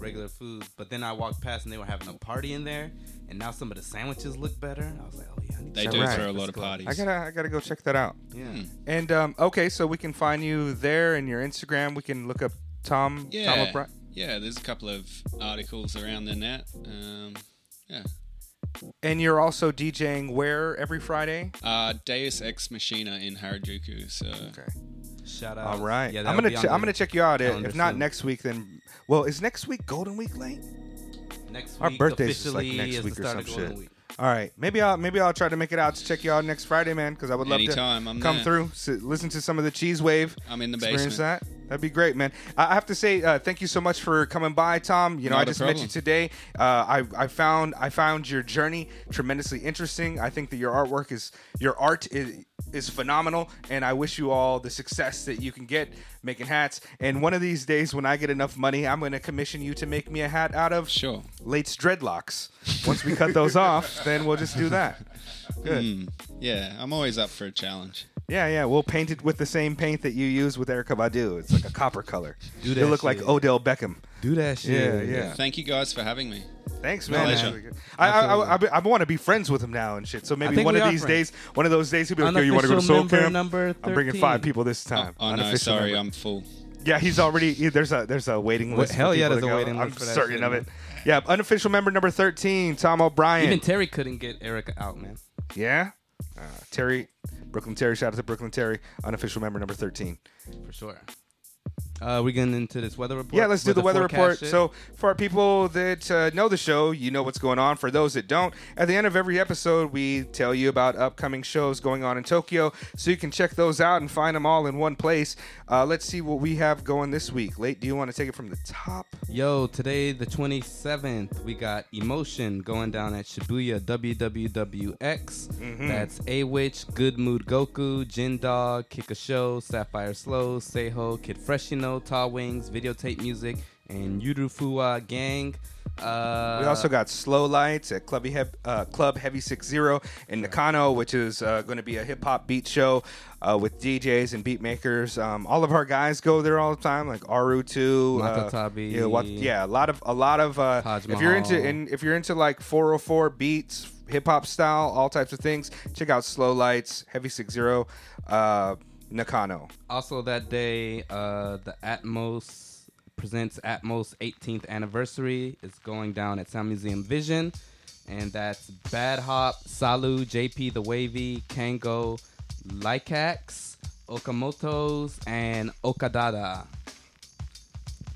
regular food. But then I walked past and they were having a party in there, and now some of the sandwiches look better. I was like, oh yeah, They do right? throw a lot of parties. I gotta I gotta go check that out. Yeah. Hmm. And um, okay, so we can find you there and your Instagram. We can look up Tom Tom yeah. O'Brien. yeah, there's a couple of articles around the net. Um, yeah. And you're also DJing where every Friday? Uh, Deus Ex Machina in Harajuku. So Okay. Shout out. All right. Yeah, I'm gonna be on che- I'm gonna check you out. If if not soon. next week, then well, is next week Golden Week late? Next Our week birthday's just, like, officially next is week the or start some of Golden shit. Week. All right. Maybe I'll maybe I'll try to make it out to check you out next Friday, man, because I would love Anytime, to I'm come there. through, sit, listen to some of the Cheese Wave. I'm in the experience basement. that. That'd be great, man. I have to say uh, thank you so much for coming by, Tom. You know, Not I just met you today. Uh, I I found I found your journey tremendously interesting. I think that your artwork is your art is is phenomenal, and I wish you all the success that you can get making hats. And one of these days, when I get enough money, I'm going to commission you to make me a hat out of Sure. Late's dreadlocks. Once we cut those off, then we'll just do that. [laughs] Good. Mm, yeah, I'm always up for a challenge. Yeah, yeah. We'll paint it with the same paint that you use with Erykah Badu. It's like a copper color. Do that. It'll that look like. Odell Beckham. Do that shit. Yeah, yeah. Thank you guys for having me. Thanks, man. Pleasure. That's really good. I, I, I, I, I want to be friends with him now and shit. So maybe one of these friends. days, one of those days, he'll be like, "Yo, you want to go to Unofficial Soul member Camp?" number I'm bringing five people this time. Oh, no, sorry, member. I'm full. Yeah, he's already. he- There's a there's a waiting list. for hell yeah, there's a go. waiting I'm for certain shit, of man. it. Yeah, unofficial member number thirteen, Tom O'Brien. Even Terry couldn't get Erykah out, man. yeah, uh, Terry, Brooklyn Terry. Shout out to Brooklyn Terry, unofficial member number thirteen. For sure. Uh, we getting into this weather report? Yeah, let's do the weather report. shit? So, for our people that uh, know the show, you know what's going on. For those that don't, at the end of every episode, we tell you about upcoming shows going on in Tokyo, so you can check those out and find them all in one place. Uh, let's see what we have going this week. Late, do you want to take it from the top? Yo, today the 27th, we got Emotion going down at Shibuya WWWX. Mm-hmm. That's Awich, Good Mood Goku, Jin Dogg, Kick a Show, Sapphire Slow, Seiho, Kid Fresino, Tall Wings, Videotape Music, and Yurufuwa Gang. Uh, We also got Slow Lights at Club, Heavy, uh, Club Heavy Sick Zero in Nakano, which is uh, going to be a hip hop beat show uh, with DJs and beat makers. Um, all of our guys go there all the time, like Aru too. uh, Matatabi. yeah, what, yeah, a lot of a lot of. Uh, if you're into and if you're into like 404 beats, hip hop style, all types of things, check out Slow Lights, Heavy Sick Zero, uh, Nakano. Also that day, uh, the Atmos presents Atmos 18th anniversary. It's going down at Sound Museum Vision, and that's Bad Hop, Salu, JP the Wavy, Kango, Lycax, Okamoto's, and Okadada.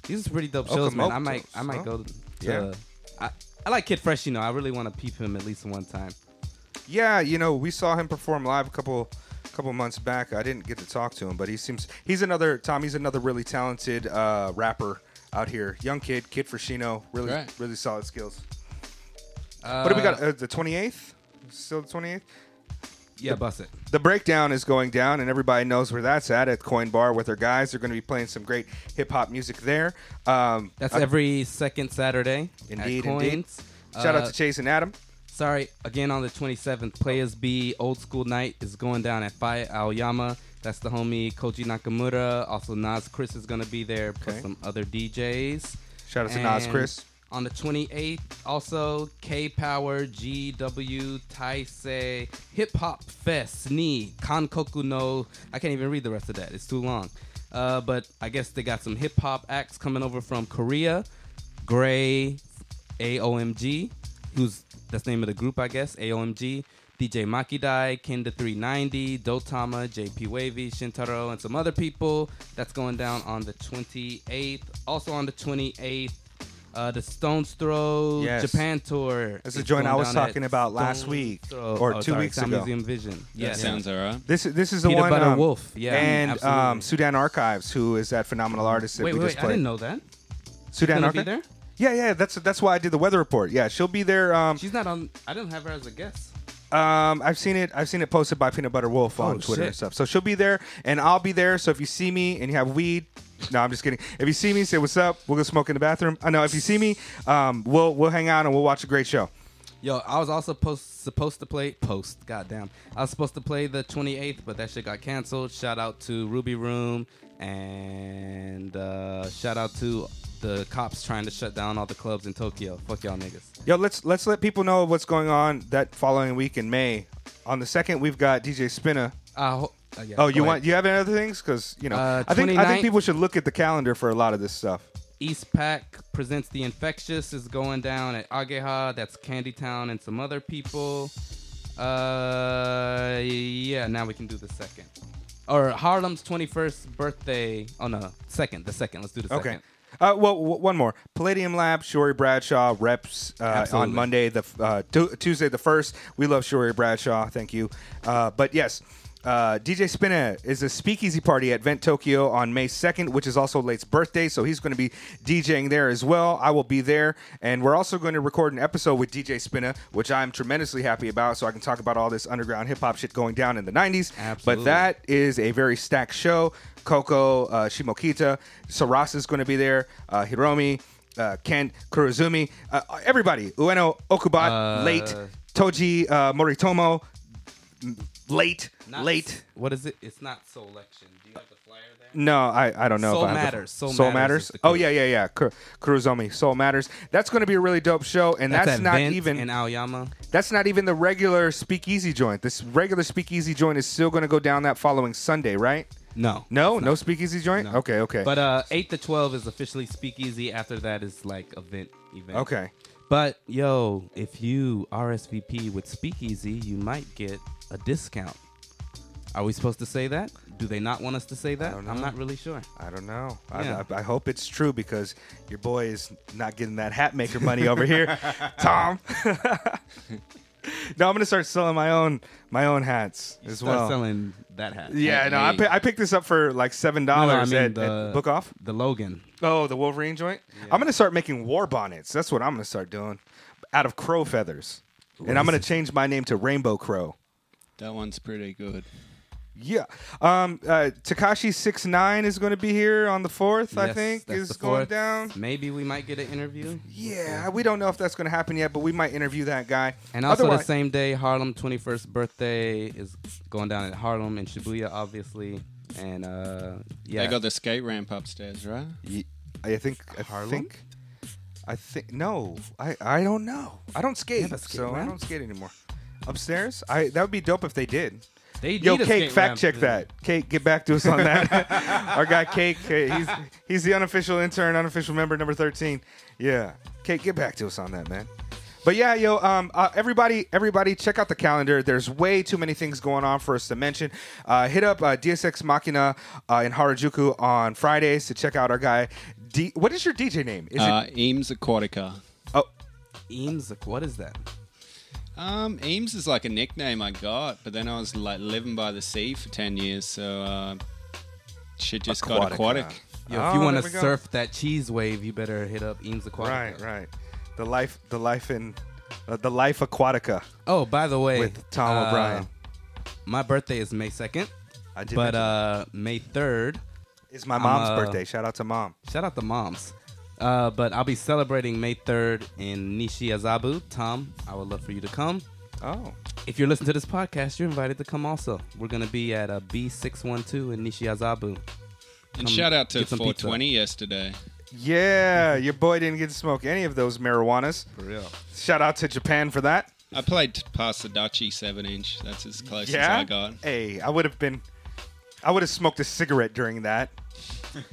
These are pretty dope shows, man. I might, I might Okamoto's, go to. Yeah. I, I like Kid Fresh, you know. I really want to peep him at least one time. Yeah, you know, we saw him perform live a couple couple months back. I didn't get to talk to him, but he seems he's another Tom. He's another really talented uh, rapper out here. Young kid, Kid Fresino. Really, Right. really solid skills. what do we got? Uh, the 28th? Still the 28th? Yeah, bust it. The breakdown is going down, and everybody knows where that's at at Coin Bar with their guys. They're going to be playing some great hip hop music there. Um, That's uh, every second Saturday. Indeed, indeed. Shout out Uh, to Chase and Adam. Sorry, again on the 27th, Players B Old School Night is going down at Fire Aoyama. That's the homie Koji Nakamura. Also, Nas Chris is going to be there, plus Okay. some other DJs. Shout out to Nas Chris. On the 28th, also K Power, GW, Taisei, Hip Hop Fest, Ni, Kankoku no. I can't even read the rest of that, it's too long. Uh, but I guess they got some hip hop acts coming over from Korea. Gray, AOMG, who's that's the name of the group, I guess. AOMG, DJ Makidai, Ken the 390, Dotama, JP Wavy, Shintaro, and some other people. That's going down on the 28th. Also on the 28th, uh, the Stones Throw Yes. Japan tour. That's the is joint I was talking about last Stones week, Throw- or oh, two sorry, weeks Sound ago. Museum Vision. Yeah, That sounds all right. This this is the Peanut one. Butter um, Wolf. Yeah, and um. Sudan Archives, who is that phenomenal artist that Wait, we wait, just wait, I didn't know that. Sudan Gonna be Archives. Yeah, yeah. That's that's why I did the weather report. Yeah, she'll be there. Um, She's not on. I didn't have her as a guest. Um, I've seen it. I've seen it posted by Peanut Butter Wolf on Oh, Twitter and stuff. So she'll be there, and I'll be there. So if you see me and you have weed, no, I'm just kidding. If you see me, say what's up. We'll go smoke in the bathroom. I know. If you see me, um, we'll we'll hang out and we'll watch a great show. Yo, I was also post, supposed to play post. Goddamn, I was supposed to play the 28th, but that shit got canceled. Shout out to Ruby Room and uh, shout out to the cops trying to shut down all the clubs in Tokyo. Fuck y'all niggas. Yo, let's let's let people know what's going on that following week in May. On the second, we've got DJ Spinna. Uh, ho- uh, yeah, Oh, you ahead. want you have any other things? Because you know, Uh, I think I think people should look at the calendar for a lot of this stuff. East Pack presents the Infectious is going down at Ageha. That's Candy Town and some other people. Uh, yeah. Now we can do the second. Or Harlem's 21st birthday. Oh no, second. The second. Let's do the Okay. Uh, well, w- one more. Palladium Lab, Shory Bradshaw reps uh, on Monday, the uh, tu- Tuesday the first. We love Shory Bradshaw. Thank you. Uh, but yes, uh, DJ Spinna is a speakeasy party at Vent Tokyo on May 2nd, which is also Late's birthday. So he's going to be DJing there as well. I will be there. And we're also going to record an episode with DJ Spinna, which I'm tremendously happy about. So I can talk about all this underground hip hop shit going down in the 90s. But that is a very stacked show. Coco, uh, Shimokita, Sarasa is going to be there. Uh, Hiromi, uh, Ken Kurozumi, uh, everybody. Ueno Okubat, Uh, late. Toji uh, Moritomo, late, Not- late. What is it? It's not Selection. Do you have the flyer there? No, I, I don't know. Soul if I have the- Matters. Soul Soul Matters Matters. Oh yeah, yeah, yeah. Kur- Kurozumi. Soul Matters. That's going to be a really dope show, and that's, at not even in Aoyama. that's not even the regular Speakeasy joint. This regular Speakeasy joint is still going to go down that following Sunday, right? No. No, no Speakeasy joint. No. Okay, okay. But uh, eight to twelve is officially Speakeasy. After that is like event event. okay. But yo, if you RSVP with Speakeasy, you might get a discount. Are we supposed to say that? Do they not want us to say that? I'm not really sure. I don't know. Yeah. I, I, I hope it's true because your boy is not getting that hat maker money over here, [laughs] Tom. [laughs] no, I'm gonna start selling my own my own hats as Start well. selling that hat. Yeah, no, I, Hey. pi- I picked this up for like seven No, no, dollars I mean at, the, at Book Off. the Logan. Oh, the Wolverine joint. I'm gonna start making war bonnets. That's what I'm gonna start doing, out of crow feathers, and I'm gonna it? change my name to Rainbow Crow. That one's pretty good. Yeah. Um, uh, Takashi six nine is going to be here on the fourth. I Yes, think that's is the going fourth. down. Maybe we might get an interview. Yeah, we don't know if that's going to happen yet, but we might interview that guy. And also Otherwise- the same day, Harlem 21st birthday is going down at Harlem and Shibuya, obviously. And uh, yeah, They got the skate ramp upstairs, right? Ye- I think. I Harlem? think. I think no. I I don't know. I don't skate, have skate so I ramp? don't skate anymore. Upstairs, I that would be dope if they did. they do. Yo, need a Cake, fact ramp check to- that. Cake, get back to us on that. [laughs] Our guy Cake, uh, he's he's the unofficial intern, unofficial member number thirteen. Yeah, Cake, get back to us on that, man. But yeah, yo, um, uh, everybody, everybody, check out the calendar. There's way too many things going on for us to mention. Uh, hit up uh, Deus Ex Machina uh, in Harajuku on Fridays to check out our guy. D- what is your DJ name? Is Uh, it? Eames Aquatica. Oh, Eames, like, what is that? Um, Eames is like a nickname I got, but then I was like living by the sea for ten years, so uh, shit just got Aquatica. aquatic. Yo, Oh, if you want to we go. surf that cheese wave, you better hit up Eames Aquatica. Right, right. The life, the life in, uh, the life aquatica Oh, by the way, with Tom uh, O'Brien. My birthday is May second, I did but mention uh, May third. that. it's my mom's uh, birthday. Shout out to mom. Shout out to moms. Uh, but I'll be celebrating May 3rd in Nishiazabu. Tom, I would love for you to come. Oh, If you're listening to this podcast, you're invited to come also. We're going to be at a B612 in Nishiazabu. And shout out to get some pizza. 420 yesterday. yeah. Your boy didn't get to smoke any of those marijuanas. For real. Shout out to Japan for that. I played past the Dutchy 7 inch. That's as close as I got. Hey, I would have been. I would have smoked a cigarette during that.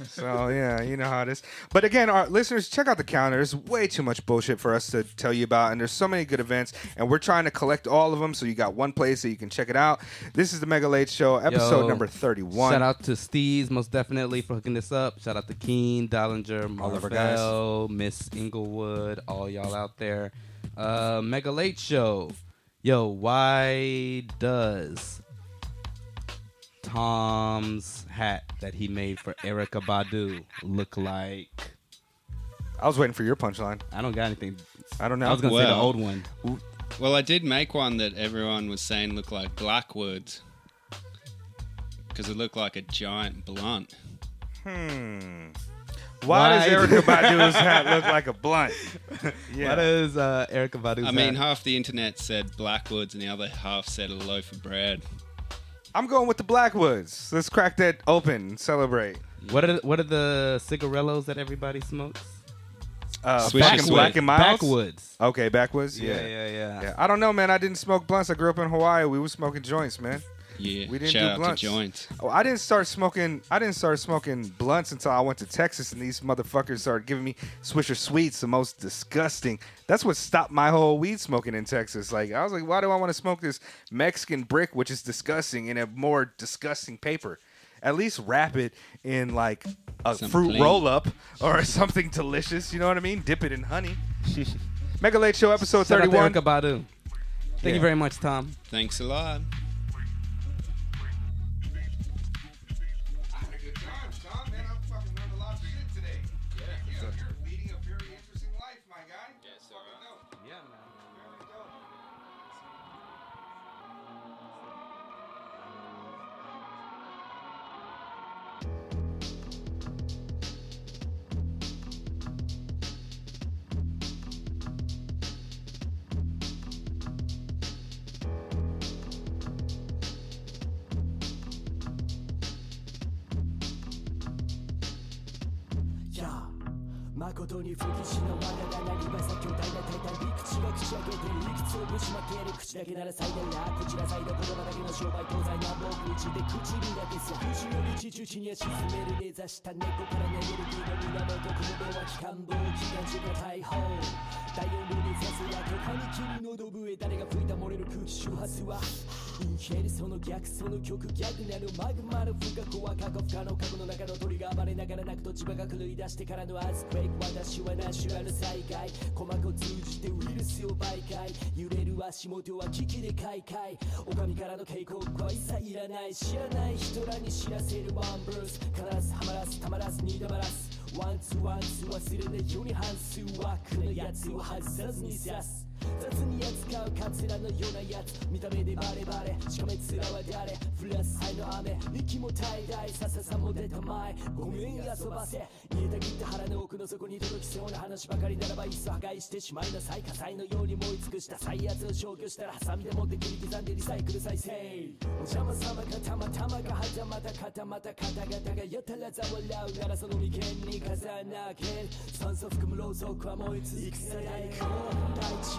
So yeah, you know how it is. But again, our listeners, check out the calendar. There's way too much bullshit for us to tell you about, and there's so many good events, and we're trying to collect all of them. So you got one place that you can check it out. This is the Mega Late Show, episode Yo, number 31. Shout out to Steez, most definitely, for hooking this up. Shout out to Keen, Dollinger, All of our guys. Marvell, Miss Inglewood, all y'all out there. Uh, Mega Late Show. Yo, why does Tom's hat that he made for Erykah Badu look like? I was waiting for your punchline. I don't got anything. I don't know. I was gonna say the Well. old one. Well, I did make one that everyone was saying looked like Blackwood. Because it looked like a giant blunt. hmm. Why, Why- does Erykah Badu's hat look [laughs] like a blunt? yeah. Why does uh, Erykah Badu's I mean, hat? half the internet said Blackwoods and the other half said a loaf of bread. I'm going with the Blackwoods. Let's crack that open celebrate. What are what are the cigarellos that everybody smokes? Uh, Swisher Black and Sweet. Black and Mild. Backwoods. Okay, backwoods. Yeah, Yeah. yeah, yeah. Yeah, I don't know, man. I didn't smoke blunts. I grew up in Hawaii. We were smoking joints, man. Yeah, We didn't shout do out blunts. to joints. Oh, I didn't start smoking. I didn't start smoking blunts until I went to Texas, and these motherfuckers started giving me Swisher Sweets, the most disgusting. That's what stopped my whole weed smoking in Texas. Like I was like, why do I want to smoke this Mexican brick, which is disgusting, in a more disgusting paper? At least wrap it in like a Some fruit plain- roll up [laughs] or something delicious. You know what I mean? Dip it in honey. [laughs] Mega Late Show episode Shout out to thirty-one. Thank Yeah. you very much, Tom. Thanks a lot. 中地には沈める根ざした猫からエネルギーの源雲では機関棒機関銃が大砲第四ルネサスや巨漢に君のど笛誰が吹いた漏れる空気周波数はインヘルその逆その曲逆なるマグマの不可抗は過去不可能過去の中の鳥が暴れながら泣くと千葉が狂い出してからのアースクレイク私はナチュラル災害鼓膜を通じてウイルスを媒介揺れる足元は危機で開会狼からの警告は一切いらない知らない人らに知らせるワンブルース必ずハマらずたまらずに黙らすワンツーワンツー忘れないように半数枠のやつを外さずに刺す雑に扱うカツラのようなやつ。見た目でバレバレ。しかめ面は誰？フラス灰の雨。息も怠大。さささも出たまえ。ごめん遊ばせ。煮えたぎった腹の奥の底に届きそうな話ばかりならばいっそ破壊してしまいなさい。火災のように燃え尽くした最圧を消去したらハサミで持って切り刻んでリサイクル再生お邪魔様がたまたまがはたまた固また方々がやたらざわらうならその眉間に風なけ。酸素含むろうそくは燃え続く世代この大地